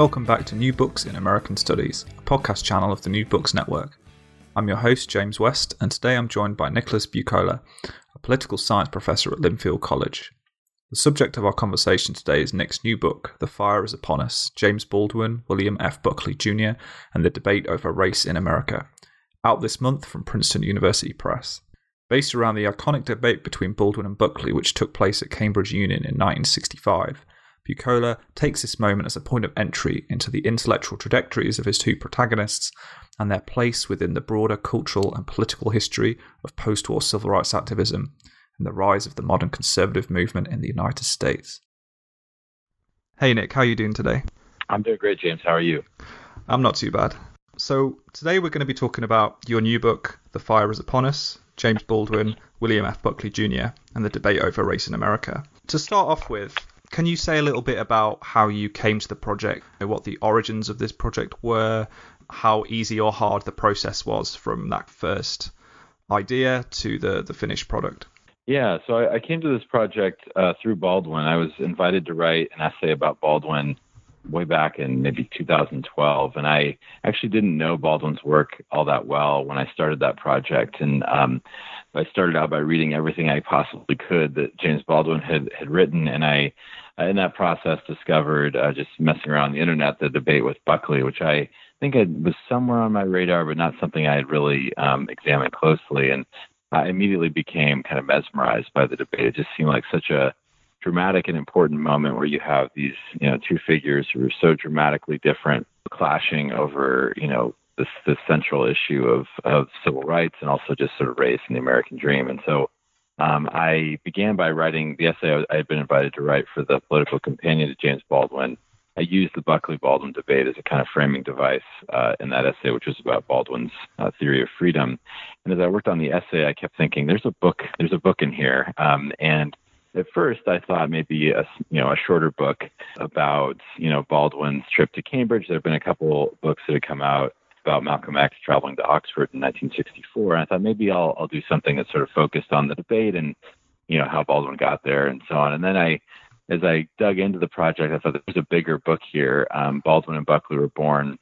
Welcome back to New Books in American Studies, a podcast channel of the New Books Network. I'm your host, James West, and today I'm joined by Nicholas Buccola, a political science professor at Linfield College. The subject of our conversation today is Nick's new book, The Fire is Upon Us James Baldwin, William F. Buckley Jr., and the Debate Over Race in America, out this month from Princeton University Press. Based around the iconic debate between Baldwin and Buckley, which took place at Cambridge Union in 1965, Buccola takes this moment as a point of entry into the intellectual trajectories of his two protagonists and their place within the broader cultural and political history of post war civil rights activism and the rise of the modern conservative movement in the United States. Hey, Nick, how are you doing today? I'm doing great, James. How are you? I'm not too bad. So, today we're going to be talking about your new book, The Fire is Upon Us James Baldwin, William F. Buckley Jr., and the debate over race in America. To start off with, can you say a little bit about how you came to the project, what the origins of this project were, how easy or hard the process was from that first idea to the, the finished product? Yeah, so I, I came to this project uh, through Baldwin. I was invited to write an essay about Baldwin way back in maybe 2012, and I actually didn't know Baldwin's work all that well when I started that project. And um, I started out by reading everything I possibly could that James Baldwin had had written, and I in that process discovered uh, just messing around the internet the debate with Buckley, which I think it was somewhere on my radar, but not something I had really um, examined closely. And I immediately became kind of mesmerized by the debate. It just seemed like such a dramatic and important moment where you have these, you know, two figures who are so dramatically different clashing over, you know, this central issue of of civil rights and also just sort of race and the American dream. And so um, I began by writing the essay I had been invited to write for the political companion to James Baldwin. I used the Buckley Baldwin debate as a kind of framing device uh, in that essay, which was about Baldwin's uh, theory of freedom. And as I worked on the essay, I kept thinking, "There's a book. There's a book in here." Um, and at first, I thought maybe a you know a shorter book about you know Baldwin's trip to Cambridge. There have been a couple books that have come out about Malcolm X traveling to Oxford in 1964. And I thought maybe I'll, I'll do something that's sort of focused on the debate and, you know, how Baldwin got there and so on. And then I, as I dug into the project, I thought there's a bigger book here. Um, Baldwin and Buckley were born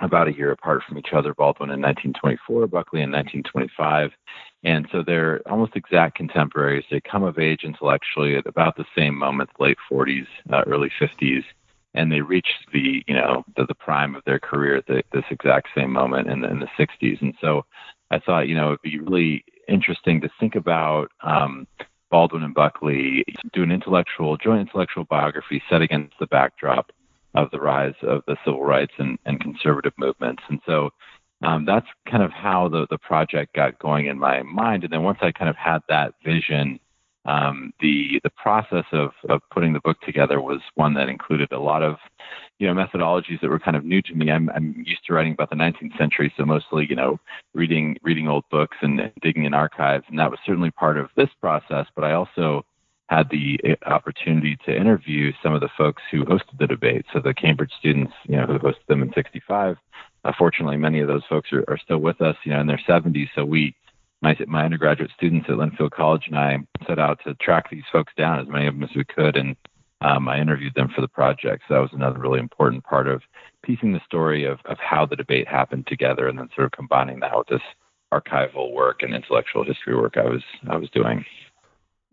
about a year apart from each other. Baldwin in 1924, Buckley in 1925. And so they're almost exact contemporaries. They come of age intellectually at about the same moment, late 40s, uh, early 50s and they reach the you know the, the prime of their career at the, this exact same moment in the, in the 60s. And so I thought you know it'd be really interesting to think about um, Baldwin and Buckley do an intellectual joint intellectual biography set against the backdrop of the rise of the civil rights and, and conservative movements. And so um, that's kind of how the, the project got going in my mind. And then once I kind of had that vision um, the the process of, of putting the book together was one that included a lot of you know methodologies that were kind of new to me. I'm I'm used to writing about the 19th century, so mostly you know reading reading old books and digging in archives, and that was certainly part of this process. But I also had the uh, opportunity to interview some of the folks who hosted the debate. So the Cambridge students, you know, who hosted them in '65. Uh, fortunately, many of those folks are, are still with us, you know, in their 70s. So we my my undergraduate students at Linfield College and I set out to track these folks down as many of them as we could, and um, I interviewed them for the project. So that was another really important part of piecing the story of of how the debate happened together, and then sort of combining that with this archival work and intellectual history work I was I was doing.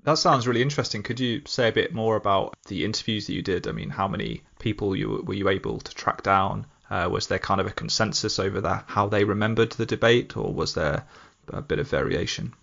That sounds really interesting. Could you say a bit more about the interviews that you did? I mean, how many people you were you able to track down? Uh, was there kind of a consensus over that how they remembered the debate, or was there a bit of variation.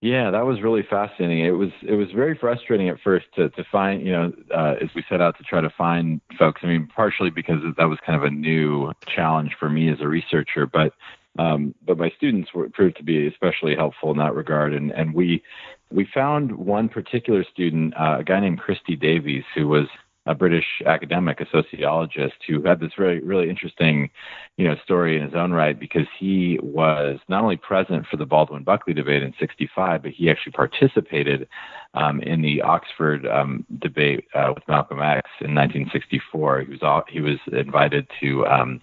Yeah, that was really fascinating. It was it was very frustrating at first to to find you know uh, as we set out to try to find folks. I mean, partially because that was kind of a new challenge for me as a researcher, but Um, but my students were proved to be especially helpful in that regard, and and we we found one particular student, uh, a guy named Christie Davies, who was a British academic, a sociologist, who had this really, really interesting, you know, story in his own right because he was not only present for the Baldwin-Buckley debate in '65, but he actually participated um, in the Oxford um, debate uh, with Malcolm X in 1964. He was he was invited to um,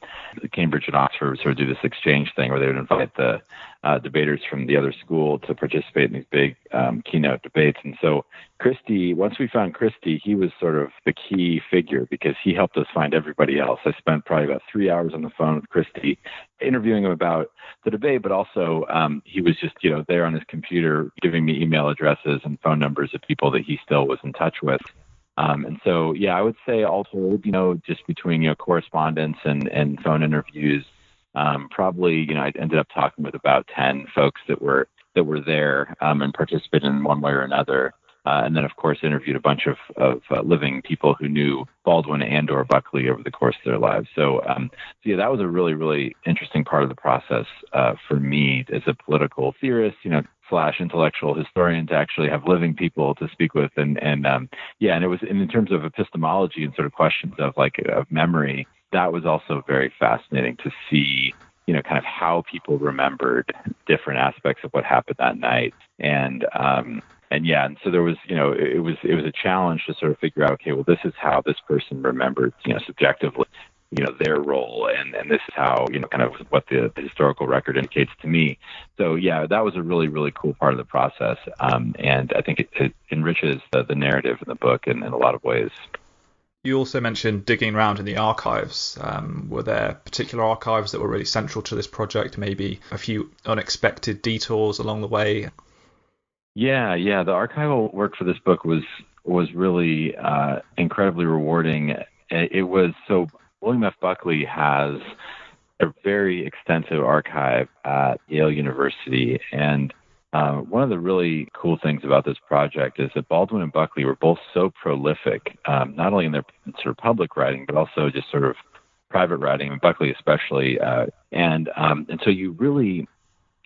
Cambridge and Oxford sort of do this exchange thing where they would invite the uh, debaters from the other school to participate in these big um, keynote debates. And so Christie, once we found Christie, he was sort of the key figure because he helped us find everybody else. I spent probably about three hours on the phone with Christie, interviewing him about the debate, but also um, he was just you know there on his computer giving me email addresses and phone numbers of people that he still was in touch with. Um, and so, yeah, I would say told, you know, just between you know correspondence and and phone interviews, um, probably you know I ended up talking with about ten folks that were that were there um, and participated in one way or another. Uh, and then, of course, interviewed a bunch of, of uh, living people who knew Baldwin and or Buckley over the course of their lives. So, um, so yeah, that was a really, really interesting part of the process uh, for me as a political theorist, you know, slash intellectual historian to actually have living people to speak with. And, and um, yeah, and it was and in terms of epistemology and sort of questions of like of memory, that was also very fascinating to see you know, kind of how people remembered different aspects of what happened that night. And um, and yeah, and so there was, you know, it was it was a challenge to sort of figure out, okay, well, this is how this person remembered, you know, subjectively, you know, their role, and and this is how, you know, kind of what the, the historical record indicates to me. So yeah, that was a really really cool part of the process, um, and I think it, it enriches the, the narrative in the book in, in a lot of ways. You also mentioned digging around in the archives. Um, were there particular archives that were really central to this project? Maybe a few unexpected detours along the way? Yeah, yeah. The archival work for this book was was really uh, incredibly rewarding. It was so William F. Buckley has a very extensive archive at Yale University, and uh, one of the really cool things about this project is that Baldwin and Buckley were both so prolific, um, not only in their sort of public writing, but also just sort of private writing, and Buckley especially. Uh, and um, and so you really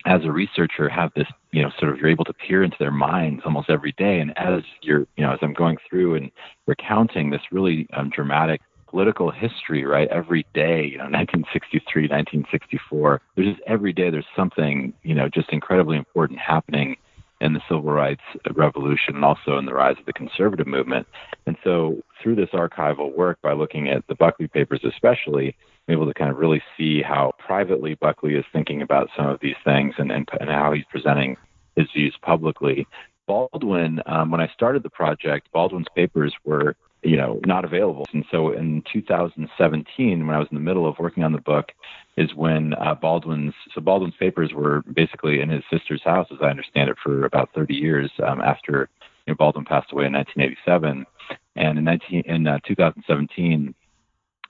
as a researcher have this you know sort of you're able to peer into their minds almost every day and as you're you know as i'm going through and recounting this really um, dramatic political history right every day you know 1963 1964 there's just every day there's something you know just incredibly important happening in the civil rights revolution and also in the rise of the conservative movement and so through this archival work by looking at the buckley papers especially I'm able to kind of really see how privately Buckley is thinking about some of these things and, and, and how he's presenting his views publicly. Baldwin, um, when I started the project, Baldwin's papers were, you know, not available. And so in 2017, when I was in the middle of working on the book, is when uh, Baldwin's so Baldwin's papers were basically in his sister's house, as I understand it, for about 30 years um, after you know, Baldwin passed away in 1987. And in, 19, in uh, 2017,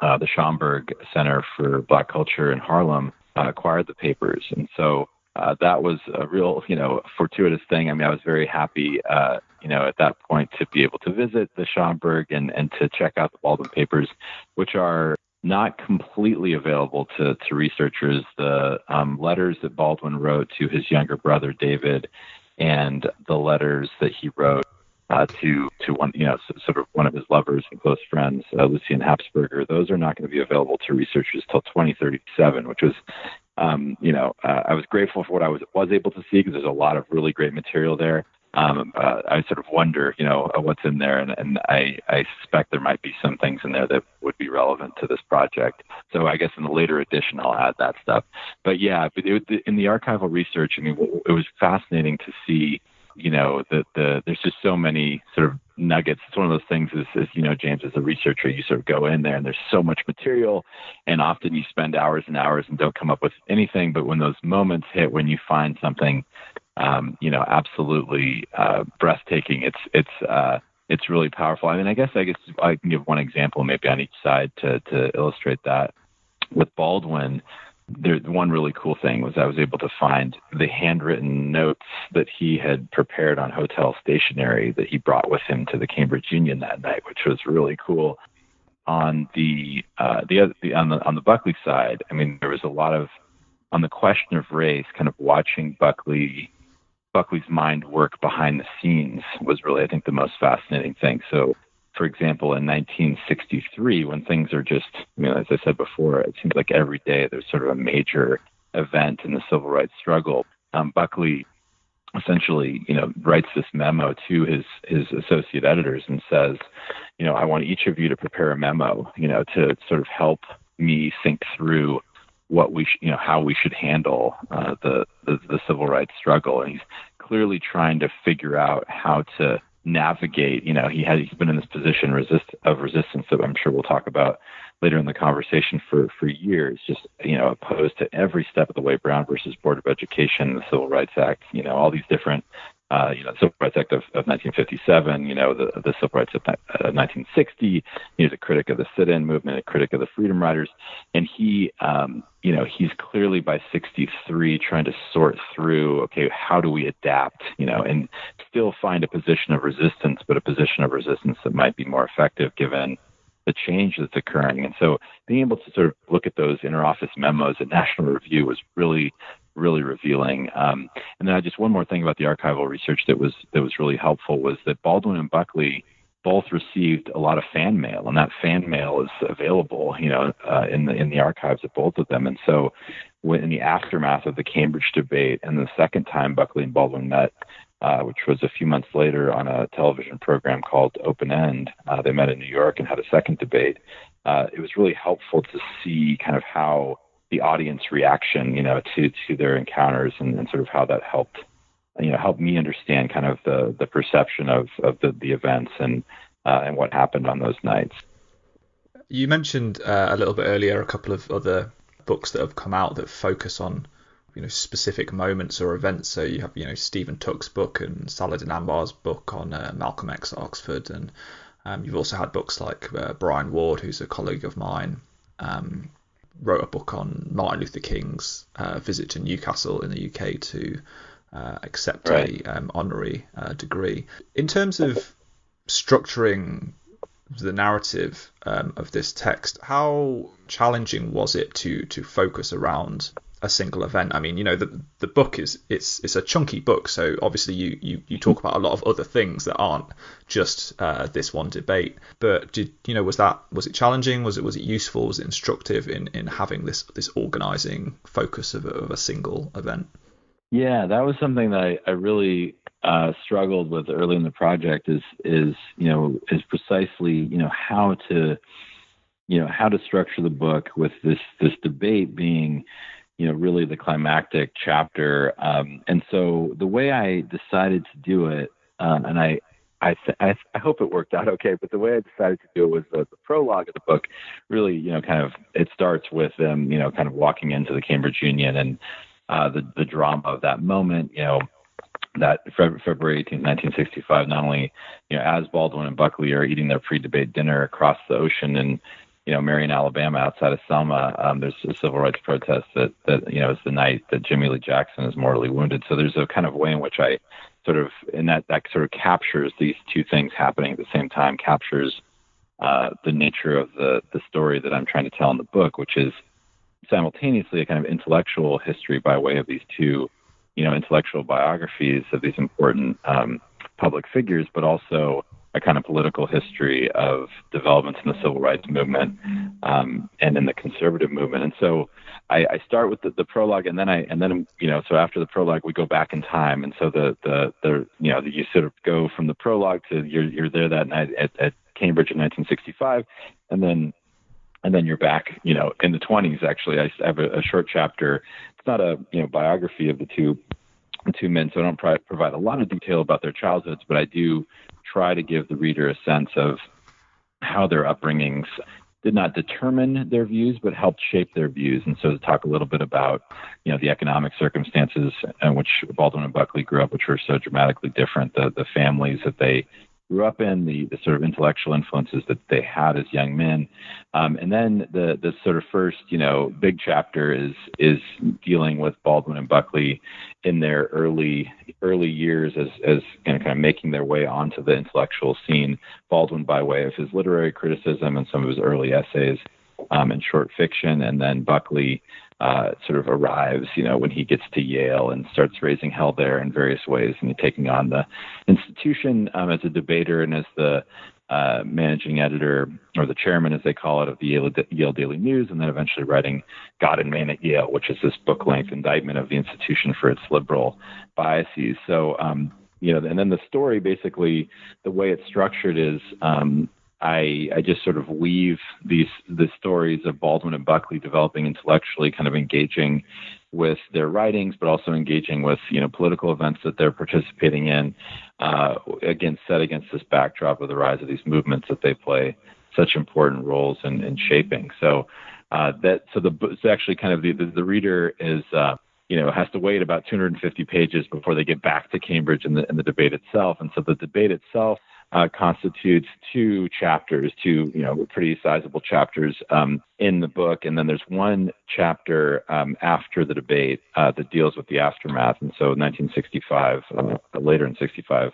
uh, the Schomburg Center for Black Culture in Harlem uh, acquired the papers, and so uh, that was a real, you know, fortuitous thing. I mean, I was very happy, uh, you know, at that point to be able to visit the Schomburg and and to check out the Baldwin papers, which are not completely available to, to researchers. The um, letters that Baldwin wrote to his younger brother David, and the letters that he wrote uh, to to one you know sort of one of his lovers and close friends, uh, Lucien Happersberger. Those are not going to be available to researchers till 2037, which was um, you know uh, I was grateful for what I was was able to see because there's a lot of really great material there. Um, uh, I sort of wonder, you know, uh, what's in there, and, and I, I suspect there might be some things in there that would be relevant to this project. So I guess in the later edition, I'll add that stuff. But yeah, but it, in the archival research, I mean, it was fascinating to see you know the the there's just so many sort of nuggets. It's one of those things is, is you know james as a researcher you sort of go in there and there's so much material and often you spend hours and hours and don't come up with anything but when those moments hit when you find something um, you know absolutely uh, breathtaking it's it's uh, it's really powerful. I mean i guess i guess i can give one example maybe on each side to to illustrate that. With baldwin there, one really cool thing was I was able to find the handwritten notes that he had prepared on hotel stationery that he brought with him to the Cambridge Union that night, which was really cool. On the uh, the, other, the on the on the Buckley side, I mean, there was a lot of on the question of race, kind of watching Buckley Buckley's mind work behind the scenes was really, I think, the most fascinating thing. So, for example, in 1963, when things are just, you know, as I said before, it seems like every day there's sort of a major event in the civil rights struggle. Um, Buckley essentially, you know, writes this memo to his his associate editors and says, you know, I want each of you to prepare a memo, you know, to sort of help me think through what we, sh- you know, how we should handle uh, the, the the civil rights struggle. And he's clearly trying to figure out how to navigate. You know, he has he's been in this position resist of resistance that I'm sure we'll talk about later in the conversation for for years, just you know opposed to every step of the way. Brown versus Board of Education, the Civil Rights Act, you know all these different. Uh, you know, the Civil Rights Act of, of 1957, you know, the, the Civil Rights of uh, 1960. He was a critic of the sit-in movement, a critic of the Freedom Riders, and he, um, you know, he's clearly by 63 trying to sort through, okay, how do we adapt, you know, and still find a position of resistance, but a position of resistance that might be more effective given the change that's occurring. And so being able to sort of look at those interoffice memos at National Review was really, really revealing. Um, and then I just one more thing about the archival research that was that was really helpful was that Baldwin and Buckley both received a lot of fan mail, and that fan mail is available, you know, uh, in the in the archives of both of them. And so, when, in the aftermath of the Cambridge debate, and the second time Buckley and Baldwin met, uh, which was a few months later on a television program called Open End. Uh, they met in New York and had a second debate. Uh, it was really helpful to see kind of how the audience reaction, you know, to to their encounters and, and sort of how that helped, you know, helped me understand kind of the the perception of of the the events and uh, and what happened on those nights. You mentioned uh, a little bit earlier a couple of other books that have come out that focus on you know specific moments or events. So you have you know Stephen Tuck's book and Saladin Ambar's book on uh, Malcolm X at Oxford, and um, you've also had books like uh, Brian Ward, who's a colleague of mine, um, wrote a book on Martin Luther King's uh, visit to Newcastle in the UK to uh, accept right. a um, honorary uh, degree. In terms of structuring the narrative um, of this text, how challenging was it to to focus around a single event. I mean, you know, the the book is it's it's a chunky book, so obviously you you, you talk about a lot of other things that aren't just uh, this one debate. But did you know was that was it challenging? Was it was it useful? Was it instructive in in having this this organizing focus of a, of a single event? Yeah, that was something that I, I really uh, struggled with early in the project. Is is you know is precisely you know how to you know how to structure the book with this this debate being you know, really the climactic chapter. Um, and so the way I decided to do it, um, and I, I, th- I, I, hope it worked out okay, but the way I decided to do it was the, the, prologue of the book really, you know, kind of, it starts with them, you know, kind of walking into the Cambridge Union and uh, the, the drama of that moment, you know, that February 18, 1965, not only, you know, as Baldwin and Buckley are eating their pre-debate dinner across the ocean and you know, Marion, Alabama, outside of Selma, um, there's a civil rights protest that, that, you know, is the night that Jimmie Lee Jackson is mortally wounded. So there's a kind of way in which I sort of, and that, that sort of captures these two things happening at the same time, captures uh, the nature of the, the story that I'm trying to tell in the book, which is simultaneously a kind of intellectual history by way of these two, you know, intellectual biographies of these important um, public figures, but also a kind of political history of developments in the civil rights movement um, and in the conservative movement. And so I, I start with the, the, prologue, and then I and then you know so after the prologue we go back in time, and so the the the you know you sort of go from the prologue to you're you're there that night at, at Cambridge in 1965, and then and then you're back, you know, in the 20s. Actually, I have a, a short chapter. It's not a you know biography of the two the two men, so I don't provide a lot of detail about their childhoods, but I do try to give the reader a sense of how their upbringings did not determine their views, but helped shape their views. And so to talk a little bit about, you know, the economic circumstances in which Baldwin and Buckley grew up, which were so dramatically different, the, the families that they grew up in, the, the sort of intellectual influences that they had as young men. Um, and then the, the sort of first, you know, big chapter is, is dealing with Baldwin and Buckley in their early, early years as, as kind of, kind of making their way onto the intellectual scene. Baldwin by way of his literary criticism and some of his early essays um, and short fiction, and then Buckley uh, sort of arrives, you know, when he gets to Yale and starts raising hell there in various ways and taking on the institution um, as a debater and as the uh, managing editor or the chairman, as they call it, of the Yale, Yale, Daily News, and then eventually writing God and Man at Yale, which is this book length indictment of the institution for its liberal biases. So, um, you know, and then the story basically, the way it's structured is um, I, I just sort of weave these the stories of Baldwin and Buckley developing intellectually, kind of engaging with their writings, but also engaging with you know political events that they're participating in. Uh, again, set against this backdrop of the rise of these movements that they play such important roles in, in shaping. So uh, that so the so actually kind of the the, the reader is. Uh, you know, has to wait about 250 pages before they get back to Cambridge and the, and the debate itself. And so the debate itself uh, constitutes two chapters, two you know pretty sizable chapters um, in the book, and then there's one chapter um, after the debate uh, that deals with the aftermath. And so, 1965, uh, later in 65,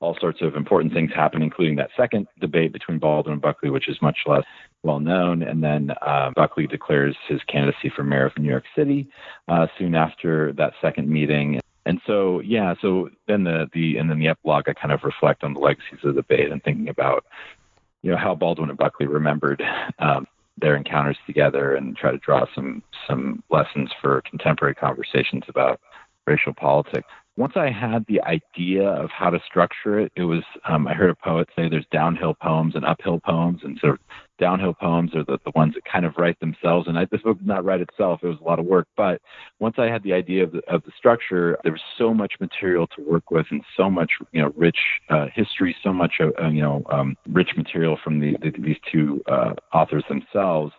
all sorts of important things happen, including that second debate between Baldwin and Buckley, which is much less well known. And then uh, Buckley declares his candidacy for mayor of New York City uh, soon after that second meeting. And so, yeah, so then the, the, and then the epilogue, I kind of reflect on the legacies of the debate and thinking about, you know, how Baldwin and Buckley remembered um, their encounters together and try to draw some, some lessons for contemporary conversations about racial politics. Once I had the idea of how to structure it, it was um, I heard a poet say there's downhill poems and uphill poems, and sort of downhill poems are the, the ones that kind of write themselves. And I, this book did not write itself; it was a lot of work. But once I had the idea of the, of the structure, there was so much material to work with, and so much you know rich uh, history, so much uh, uh you know um, rich material from the, the, these two uh, authors themselves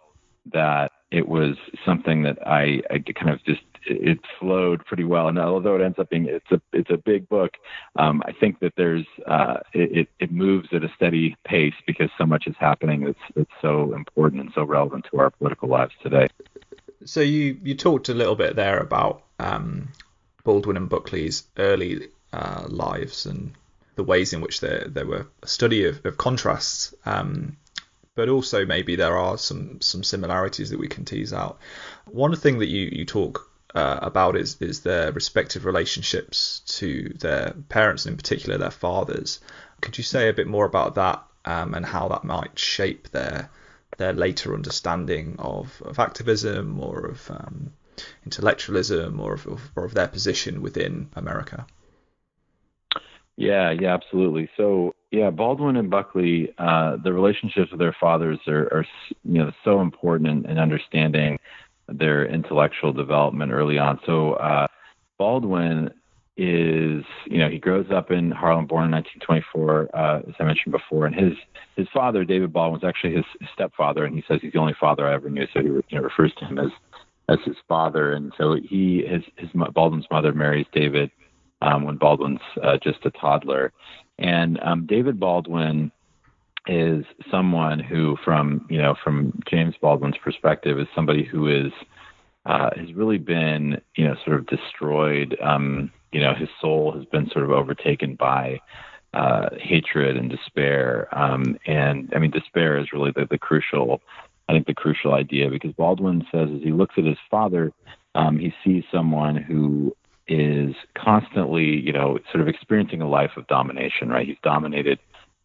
that it was something that I, I kind of just it flowed pretty well. And although it ends up being it's a it's a big book, um, I think that there's uh, it it moves at a steady pace because so much is happening that's that's so important and so relevant to our political lives today. So you you talked a little bit there about um, Baldwin and Buckley's early uh, lives and the ways in which they they were a study of, of contrasts. Um, but also maybe there are some some similarities that we can tease out. One thing that you, you talk uh, about is is their respective relationships to their parents, and in particular their fathers. Could you say a bit more about that um, and how that might shape their their later understanding of, of activism or of um, intellectualism or of, or of their position within America? Yeah, yeah, absolutely. So, yeah, Baldwin and Buckley, uh, the relationships with their fathers are, are you know, so important in, in understanding their intellectual development early on. So uh, Baldwin is, you know, he grows up in Harlem, born in 1924, uh, as I mentioned before, and his his father, David Baldwin, was actually his, stepfather, and he says he's the only father I ever knew, so he you know, refers to him as as his father, and so he his his Baldwin's mother marries David um, when Baldwin's uh, just a toddler, and um, David Baldwin is someone who, from you know, from James Baldwin's perspective, is somebody who is uh, has really been you know sort of destroyed. Um, you know, his soul has been sort of overtaken by uh, hatred and despair. Um, and I mean, despair is really the, the crucial, I think, the crucial idea because Baldwin says as he looks at his father, um, he sees someone who is constantly, you know, sort of experiencing a life of domination. Right? He's dominated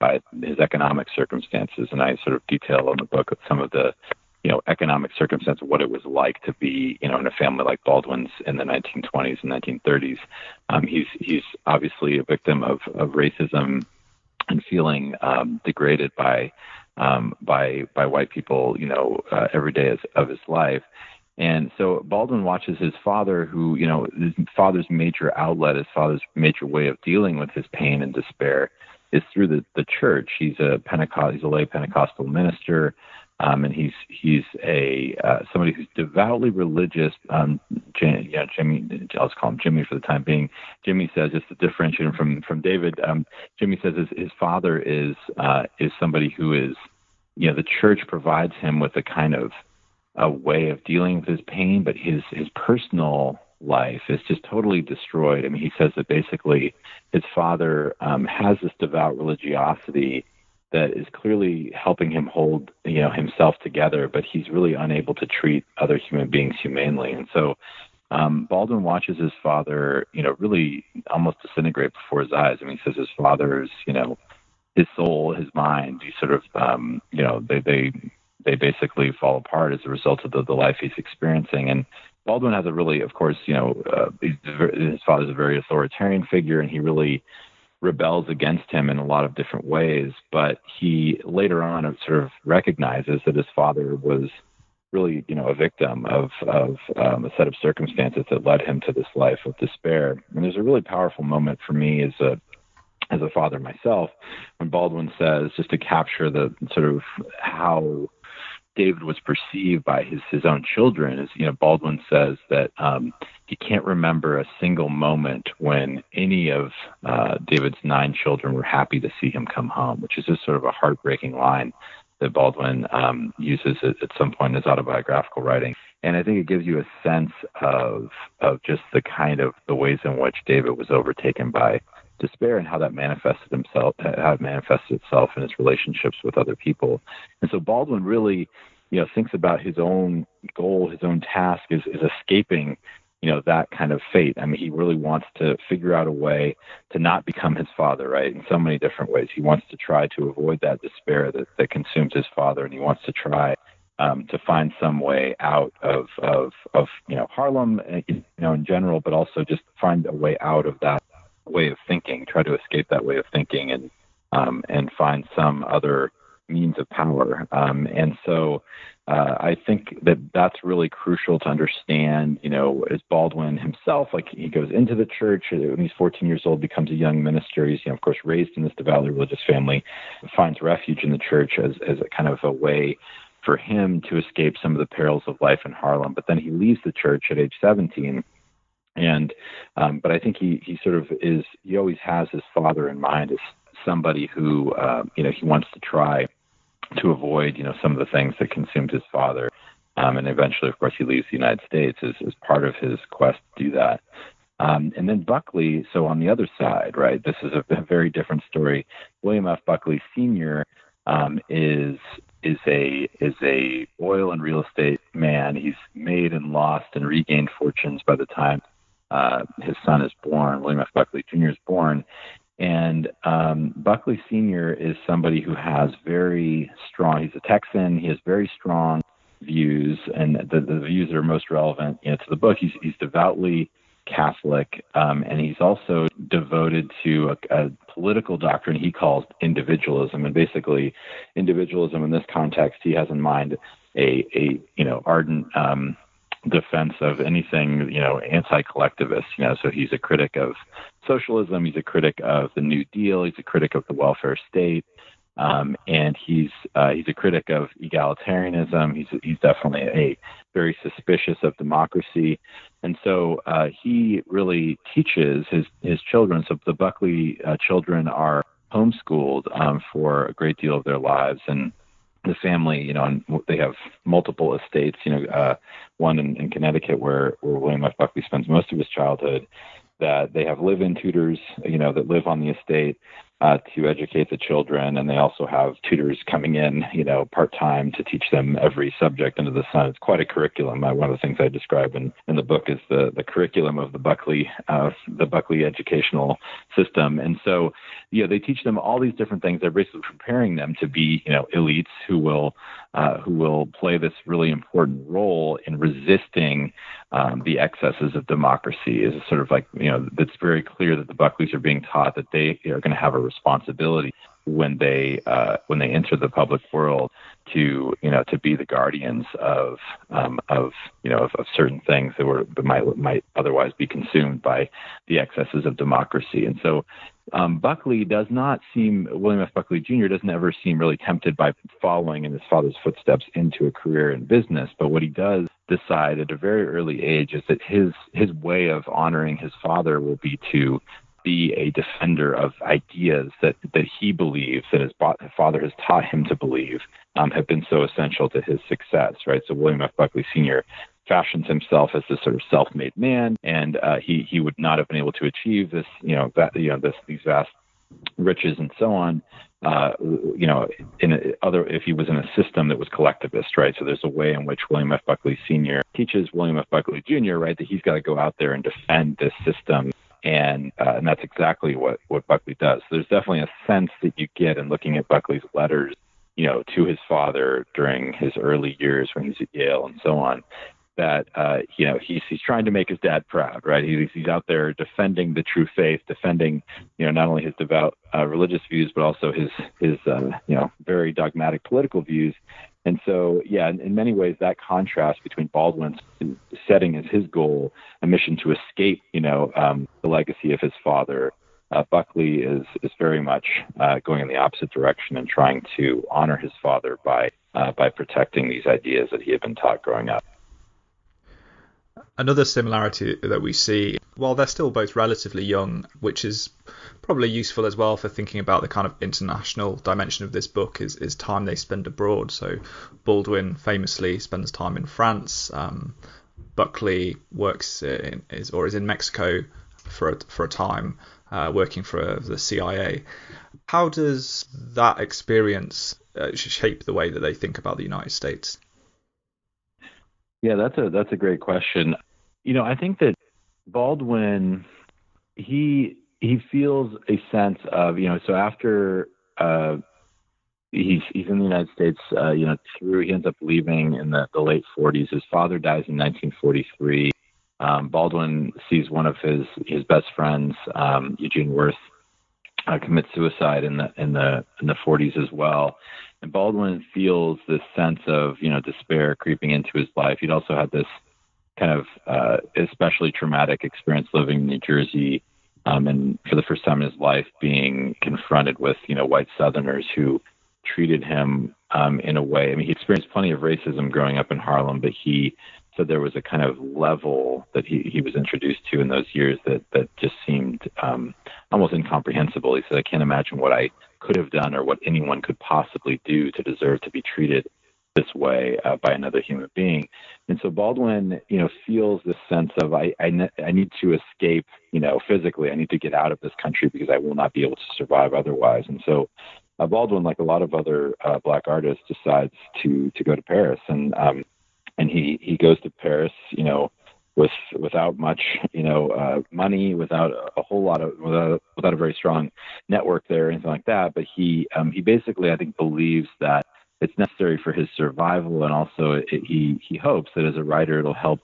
by his economic circumstances, and I sort of detail in the book some of the you know economic circumstance what it was like to be you know in a family like Baldwin's in the 1920s and 1930s. Um, he's he's obviously a victim of of racism and feeling um, degraded by um, by by white people you know uh, every day of, of his life. And so Baldwin watches his father, who, you know, his father's major outlet, his father's major way of dealing with his pain and despair is through the, the church. He's a Pentecost, he's a lay Pentecostal minister, um, and he's he's a uh, somebody who's devoutly religious. Um, Jim, yeah, Jimmy, I'll just call him Jimmy for the time being. Jimmy says, just to differentiate from from David. Um, Jimmy says his, his father is uh, is somebody who is, you know, the church provides him with a kind of a way of dealing with his pain, but his his personal life is just totally destroyed. I mean, he says that basically his father um, has this devout religiosity that is clearly helping him hold you know himself together, but he's really unable to treat other human beings humanely. And so um, Baldwin watches his father, you know, really almost disintegrate before his eyes. I mean, he says his father's, you know, his soul, his mind, he sort of, um, you know, they they they basically fall apart as a result of the, the life he's experiencing. And Baldwin has a really, of course, you know, uh, his father's a very authoritarian figure, and he really rebels against him in a lot of different ways. But he later on sort of recognizes that his father was really, you know, a victim of of um, a set of circumstances that led him to this life of despair. And there's a really powerful moment for me as a as a father myself when Baldwin says, just to capture the sort of how David was perceived by his his own children is you know Baldwin says that um, he can't remember a single moment when any of uh, David's nine children were happy to see him come home, which is just sort of a heartbreaking line that Baldwin um, uses at, at some point in his autobiographical writing. And I think it gives you a sense of of just the kind of the ways in which David was overtaken by despair and how that manifested himself how it manifested itself in his relationships with other people. And so Baldwin really, you know, thinks about his own goal, his own task is, is escaping you know that kind of fate. I mean, he really wants to figure out a way to not become his father, right? In so many different ways. He wants to try to avoid that despair that, that consumes his father, and he wants to try um, to find some way out of of of you know Harlem, uh, you know, in general, but also just find a way out of that way of thinking. Try to escape that way of thinking, and um, and find some other means of power. Um, and so uh, I think that that's really crucial to understand. You know, as Baldwin himself, like he goes into the church when he's 14 years old, becomes a young minister. He's, you know, of course, raised in this devoutly religious family, finds refuge in the church as as a kind of a way for him to escape some of the perils of life in Harlem. But then he leaves the church at age 17 and um, but I think he he sort of is he always has his father in mind as somebody who uh, you know he wants to try to avoid, you know, some of the things that consumed his father. Um, and eventually, of course, he leaves the United States as, as part of his quest to do that. Um, and then Buckley, so on the other side, right, this is a, a very different story. William F. Buckley Sr. Um, is is a is a oil and real estate man. He's made and lost and regained fortunes by the time uh, his son is born. William F. Buckley Jr. is born, and um, Buckley Sr. is somebody who has very strong, he's a Texan, he has very strong views, and the, the views that are most relevant you know, to the book. He's, he's devoutly Catholic, um, and he's also devoted to a, a political doctrine he calls individualism. And basically, individualism in this context, he has in mind a, a you know ardent um, defense of anything, you know, anti-collectivist. You know, so he's a critic of socialism. He's a critic of the New Deal. He's a critic of the welfare state, um, and he's uh, he's a critic of egalitarianism. He's he's definitely a very suspicious of democracy, and so uh, he really teaches his his children. So the Buckley uh, children are homeschooled um, for a great deal of their lives, and the family, you know, and they have multiple estates. You know, uh, one in, in Connecticut where where William F. Buckley spends most of his childhood. That they have live-in tutors, you know, that live on the estate, uh, to educate the children, and they also have tutors coming in, you know, part time to teach them every subject under the sun. It's quite a curriculum. Uh, one of the things I describe in, in the book is the the curriculum of the Buckley uh, the Buckley educational system, and so you know they teach them all these different things. They're basically preparing them to be you know elites who will uh, who will play this really important role in resisting um, the excesses of democracy. Is sort of like you know it's very clear that the Buckleys are being taught that they are going to have a responsibility when they uh, when they enter the public world to you know to be the guardians of um, of you know of, of, certain things that were that might might otherwise be consumed by the excesses of democracy. And so um, Buckley does not seem William F. Buckley Jr. doesn't ever seem really tempted by following in his father's footsteps into a career in business. But what he does decide at a very early age is that his his way of honoring his father will be to be a defender of ideas that, that he believes that his father has taught him to believe um, have been so essential to his success, right? So William F. Buckley Sr. fashions himself as this sort of self-made man, and uh, he he would not have been able to achieve this, you know, that you know this these vast riches and so on uh, you know, in a, other if he was in a system that was collectivist, right? So there's a way in which William F. Buckley Sr. teaches William F. Buckley Jr. right that he's got to go out there and defend this system, and uh, and that's exactly what what Buckley does. So there's definitely a sense that you get in looking at Buckley's letters, you know, to his father during his early years when he's at Yale and so on, that uh, you know he's he's trying to make his dad proud, right? He's he's out there defending the true faith, defending you know not only his devout uh, religious views but also his his uh, you know very dogmatic political views. And so, yeah, in, in many ways, that contrast between Baldwin's setting as his goal a mission to escape, you know, um, the legacy of his father. Uh, Buckley is is very much uh, going in the opposite direction and trying to honor his father by uh, by protecting these ideas that he had been taught growing up. Another similarity that we see, while they're still both relatively young, which is probably useful as well for thinking about the kind of international dimension of this book, is, is time they spend abroad. So Baldwin famously spends time in France. Um, Buckley works in, is or is in Mexico for a, for a time, uh, working for the CIA. How does that experience uh, shape the way that they think about the United States? Yeah, that's a that's a great question. You know, I think that Baldwin he he feels a sense of you know so after uh, he's he's in the United States uh, you know through he ends up leaving in the, the late 40s. His father dies in 1943. Um, Baldwin sees one of his his best friends, um, Eugene Worth, uh, commit suicide in the in the in the 40s as well. And Baldwin feels this sense of you know despair creeping into his life. He'd also had this kind of uh, especially traumatic experience living in New Jersey, um, and for the first time in his life being confronted with you know white Southerners who treated him um, in a way. I mean, he experienced plenty of racism growing up in Harlem, but he said there was a kind of level that he, he was introduced to in those years that, that just seemed um, almost incomprehensible. He said, I can't imagine what I could have done or what anyone could possibly do to deserve to be treated this way uh, by another human being. And so Baldwin, you know, feels this sense of I, I, ne- I need to escape, you know, physically. I need to get out of this country because I will not be able to survive otherwise. And so uh, Baldwin, like a lot of other uh, black artists, decides to to go to Paris, and um, and he he goes to Paris, you know, with without much you know uh, money, without a, whole lot of without, without a very strong network there, or anything like that. But he um, he basically I think believes that it's necessary for his survival, and also it, he he hopes that as a writer it'll help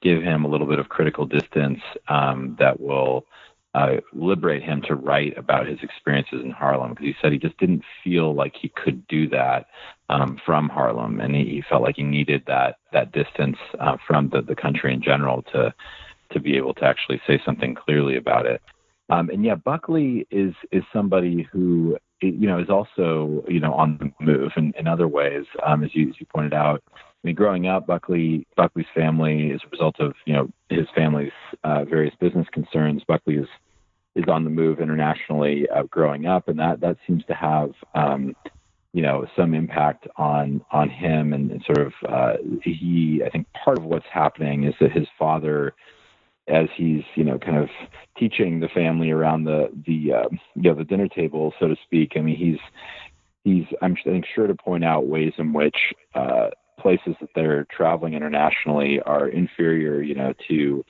give him a little bit of critical distance um, that will uh, liberate him to write about his experiences in Harlem because he said he just didn't feel like he could do that um, from Harlem, and he, he, felt like he needed that that distance uh, from the, the country in general to to be able to actually say something clearly about it. Um, and yeah, Buckley is is somebody who you know is also you know on the move in, in other ways, um, as you as you pointed out. I mean, growing up, Buckley Buckley's family, as a result of you know his family's uh, various business concerns, Buckley is is on the move internationally uh, growing up, and that that seems to have um, you know some impact on on him, and, and sort of uh, he. I think part of what's happening is that his father, as he's you know kind of teaching the family around the the uh, you know the dinner table, so to speak. I mean, he's he's I'm I think sure to point out ways in which uh, places that they're traveling internationally are inferior, you know, to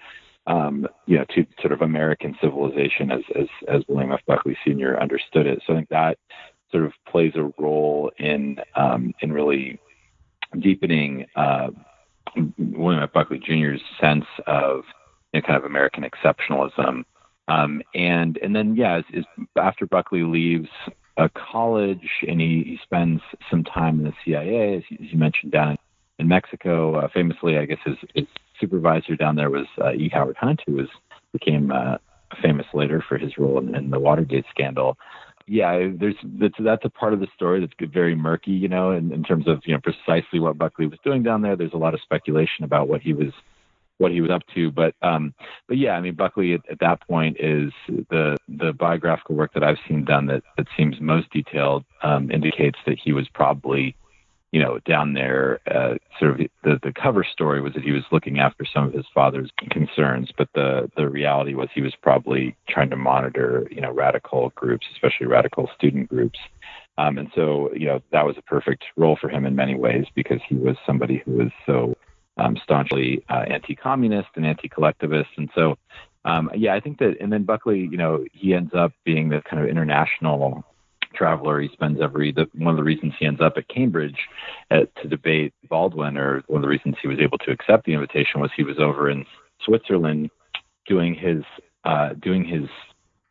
um, you know, to sort of American civilization as as as William F. Buckley Sr. understood it. So I think that sort of plays a role in um, in really deepening uh, William F. Buckley Jr.'s sense of you know, kind of American exceptionalism. Um, and and then yeah, is, is after Buckley leaves a college and he, he spends some time in the CIA, as you, as you mentioned down in, in Mexico. Uh, famously, I guess his, his supervisor down there was uh, E. Howard Hunt, who was became uh, famous later for his role in, in the Watergate scandal. Yeah, there's that's that's a part of the story that's very murky, you know, in, in terms of you know precisely what Buckley was doing down there. There's a lot of speculation about what he was what he was up to. But um, but yeah, I mean Buckley at, at, that point is the the biographical work that I've seen done that that seems most detailed um, indicates that he was probably you know, down there, uh, sort of the, the cover story was that he was looking after some of his father's concerns, but the, the reality was he was probably trying to monitor, you know, radical groups, especially radical student groups Um, and so, you know, that was a perfect role for him in many ways because he was somebody who was so um, staunchly uh, anti-communist and anti-collectivist. And so, um, yeah, I think that, and then Buckley, you know, he ends up being the kind of international traveler. He spends every the, one of the reasons he ends up at Cambridge at, to debate Baldwin, or one of the reasons he was able to accept the invitation was he was over in Switzerland doing his uh, doing his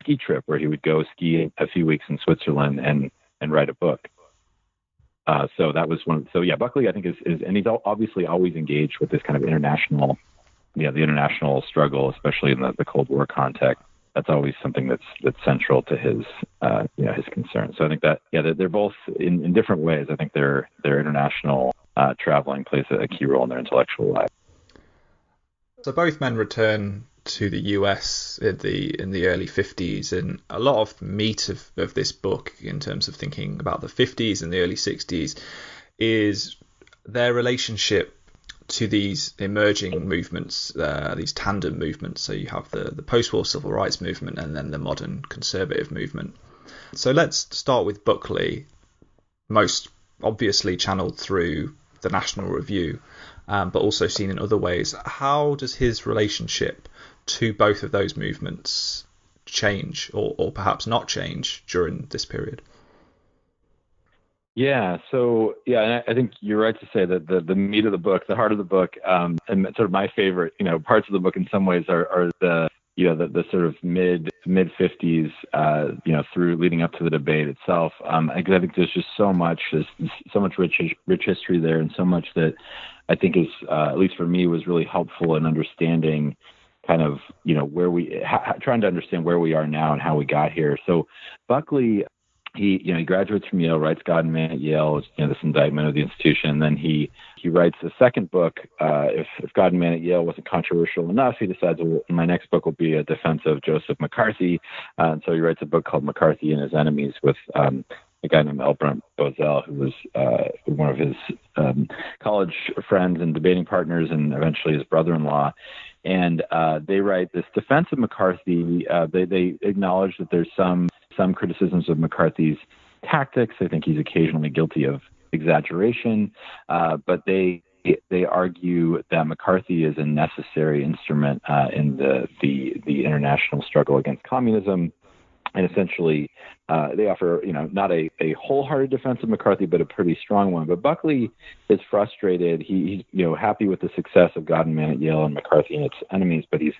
ski trip where he would go ski a few weeks in Switzerland and and write a book. Uh, so that was one. So yeah, Buckley, I think is, is and he's obviously always engaged with this kind of international, you know, the international struggle, especially in the, the Cold War context. That's always something that's that's central to his, uh, you know, his concern. So I think that yeah, they're, they're both in, in different ways. I think their their international uh, traveling plays a key role in their intellectual life. So both men return to the US in the in the early 50s, and a lot of meat of, of this book, in terms of thinking about the 50s and the early 60s, is their relationship to these emerging movements, uh, these tandem movements. So you have the, the post war civil rights movement and then the modern conservative movement. So let's start with Buckley, most obviously channeled through the National Review, um, but also seen in other ways. How does his relationship to both of those movements change or, or perhaps not change during this period? Yeah, so yeah, I think you're right to say that the the meat of the book, the heart of the book, um, and sort of my favorite, you know, parts of the book in some ways are, are the you know the, the sort of mid mid 50s, uh, you know, through leading up to the debate itself. Um, I, I think there's just so much, there's so much rich rich history there, and so much that I think is uh, at least for me was really helpful in understanding kind of you know where we ha, trying to understand where we are now and how we got here. So Buckley, he you know he graduates from Yale, writes God and Man at Yale, you know this indictment of the institution. And then he he writes a second book. Uh, if, if God and Man at Yale wasn't controversial enough, he decides well, my next book will be a defense of Joseph McCarthy. Uh, and so he writes a book called McCarthy and His Enemies with um, a guy named L. Brent Bozell, who was uh, one of his um, college friends and debating partners, and eventually his brother-in-law and uh, they write this defense of McCarthy. Uh, they they acknowledge that there's some some criticisms of McCarthy's tactics. I think he's occasionally guilty of exaggeration, uh, but they they argue that McCarthy is a necessary instrument uh, in the, the the international struggle against communism and essentially uh, they offer you know not a, a wholehearted defense of McCarthy, but a pretty strong one. But Buckley is frustrated. He, he's you know happy with the success of God and Man at Yale and McCarthy and its enemies, but he's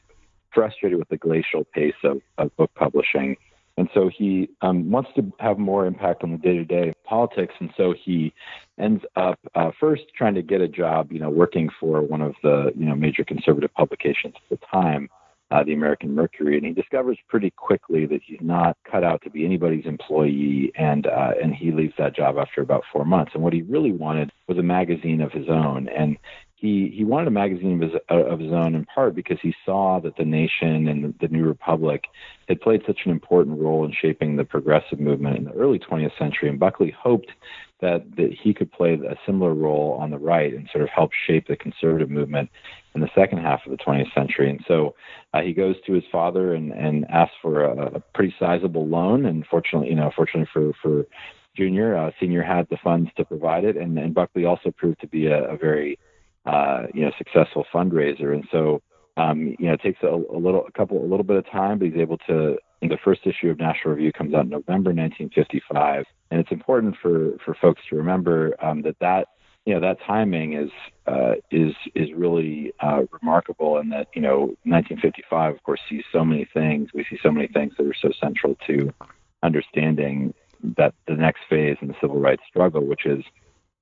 frustrated with the glacial pace of, of book publishing. And so he um, wants to have more impact on the day-to-day politics, and so he ends up uh, first trying to get a job, you know, working for one of the you know major conservative publications at the time, uh, the American Mercury, and he discovers pretty quickly that he's not cut out to be anybody's employee, and uh, and he leaves that job after about four months. And what he really wanted was a magazine of his own, and he he wanted a magazine of his, of his own in part because he saw that the Nation and the, the New Republic had played such an important role in shaping the progressive movement in the early 20th century, and Buckley hoped that that he could play a similar role on the right and sort of help shape the conservative movement in the second half of the 20th century. And so uh, he goes to his father and, and asks for a, a pretty sizable loan. And fortunately, you know, fortunately for, for Junior, uh, Senior had the funds to provide it. And, and Buckley also proved to be a, a very, uh, you know, successful fundraiser. And so, um, you know, it takes a, a little, a couple, a little bit of time, but he's able to, the first issue of National Review comes out in November 1955. And it's important for, for folks to remember um, that that you know that timing is uh, is is really uh, remarkable, and that you know 1955, of course, sees so many things. We see so many things that are so central to understanding that the next phase in the civil rights struggle, which is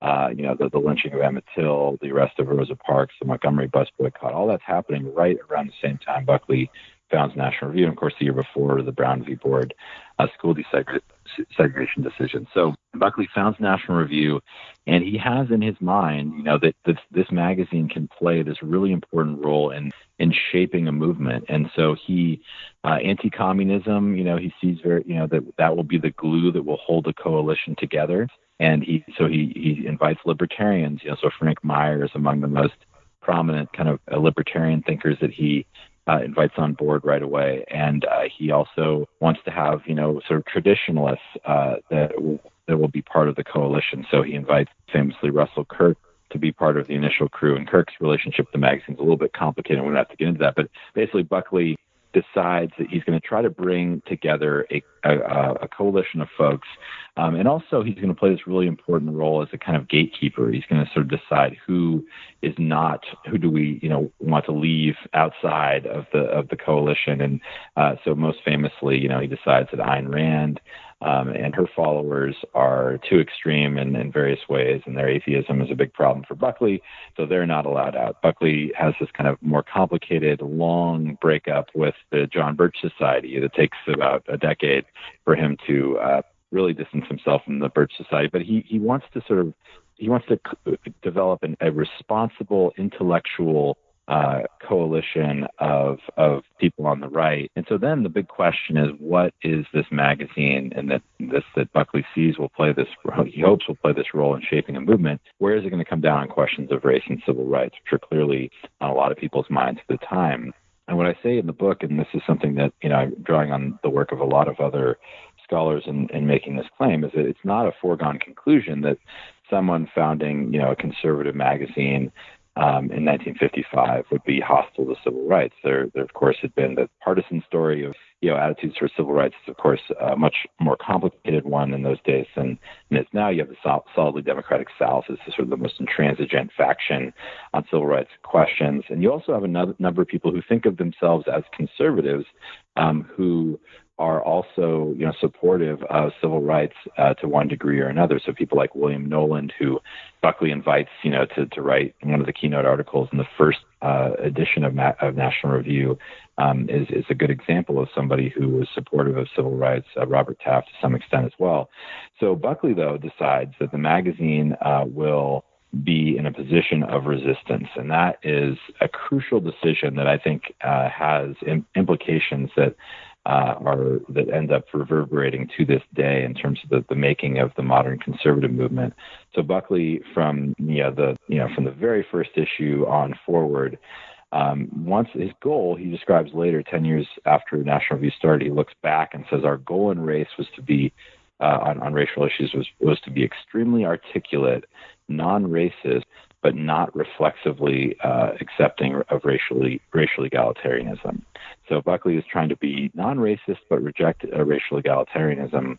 uh, you know the, the lynching of Emmett Till, the arrest of Rosa Parks, the Montgomery bus boycott, all that's happening right around the same time Buckley founds National Review, and of course the year before the Brown v. Board uh, school desegregation decision. So Buckley founds National Review, and he has in his mind, you know, that this, this magazine can play this really important role in in shaping a movement. And so he, uh, anti-communism, you know, he sees very, you know, that that will be the glue that will hold a coalition together. And he, so he he invites libertarians, you know, so Frank Meyer among the most prominent kind of uh, libertarian thinkers that he uh, invites on board right away. And uh, he also wants to have, you know, sort of traditionalists uh, that that will be part of the coalition. So he invites famously Russell Kirk to be part of the initial crew. And Kirk's relationship with the magazine is a little bit complicated. We don't have to get into that. But basically, Buckley decides that he's going to try to bring together a, a, a coalition of folks. Um, and also, he's going to play this really important role as a kind of gatekeeper. He's going to sort of decide who is not, who do we, you know, want to leave outside of the of the coalition. And uh, so, most famously, you know, he decides that Ayn Rand um, and her followers are too extreme in, in various ways, and their atheism is a big problem for Buckley, so they're not allowed out. Buckley has this kind of more complicated, long breakup with the John Birch Society that takes about a decade for him to uh, really distance himself from the Birch Society. But he, he wants to sort of he wants to develop an, a responsible intellectual uh, coalition of of people on the right. And so then the big question is, what is this magazine and that this that Buckley sees will play this he hopes will play this role in shaping a movement? Where is it going to come down on questions of race and civil rights, which are clearly on a lot of people's minds at the time? And what I say in the book, and this is something that you know I'm drawing on the work of a lot of other scholars in, in making this claim, is that it's not a foregone conclusion that someone founding you know a conservative magazine um, in 1955 would be hostile to civil rights. There, there of course had been the partisan story of you know attitudes for civil rights is of course a much more complicated one in those days than, than it's now. You have the sol- solidly democratic South as sort of the most intransigent faction on civil rights questions, and you also have a number of people who think of themselves as conservatives um, who are also you know supportive of civil rights uh, to one degree or another. So people like William Knowland, who Buckley invites you know to, to write one of the keynote articles in the first uh, edition of, Ma- of National Review, um, is is a good example of somebody who was supportive of civil rights. Uh, Robert Taft to some extent as well. So Buckley though decides that the magazine uh, will be in a position of resistance. And that is a crucial decision that I think uh, has Im- implications that uh, are that end up reverberating to this day in terms of the, the making of the modern conservative movement. So Buckley, from you know, the you know from the very first issue on forward, um, once his goal, he describes later, ten years after National Review started, he looks back and says, "Our goal in race was to be uh, on, on racial issues was was to be extremely articulate, non-racist, but not reflexively uh, accepting of racially racial egalitarianism. So Buckley is trying to be non-racist but reject uh, racial egalitarianism.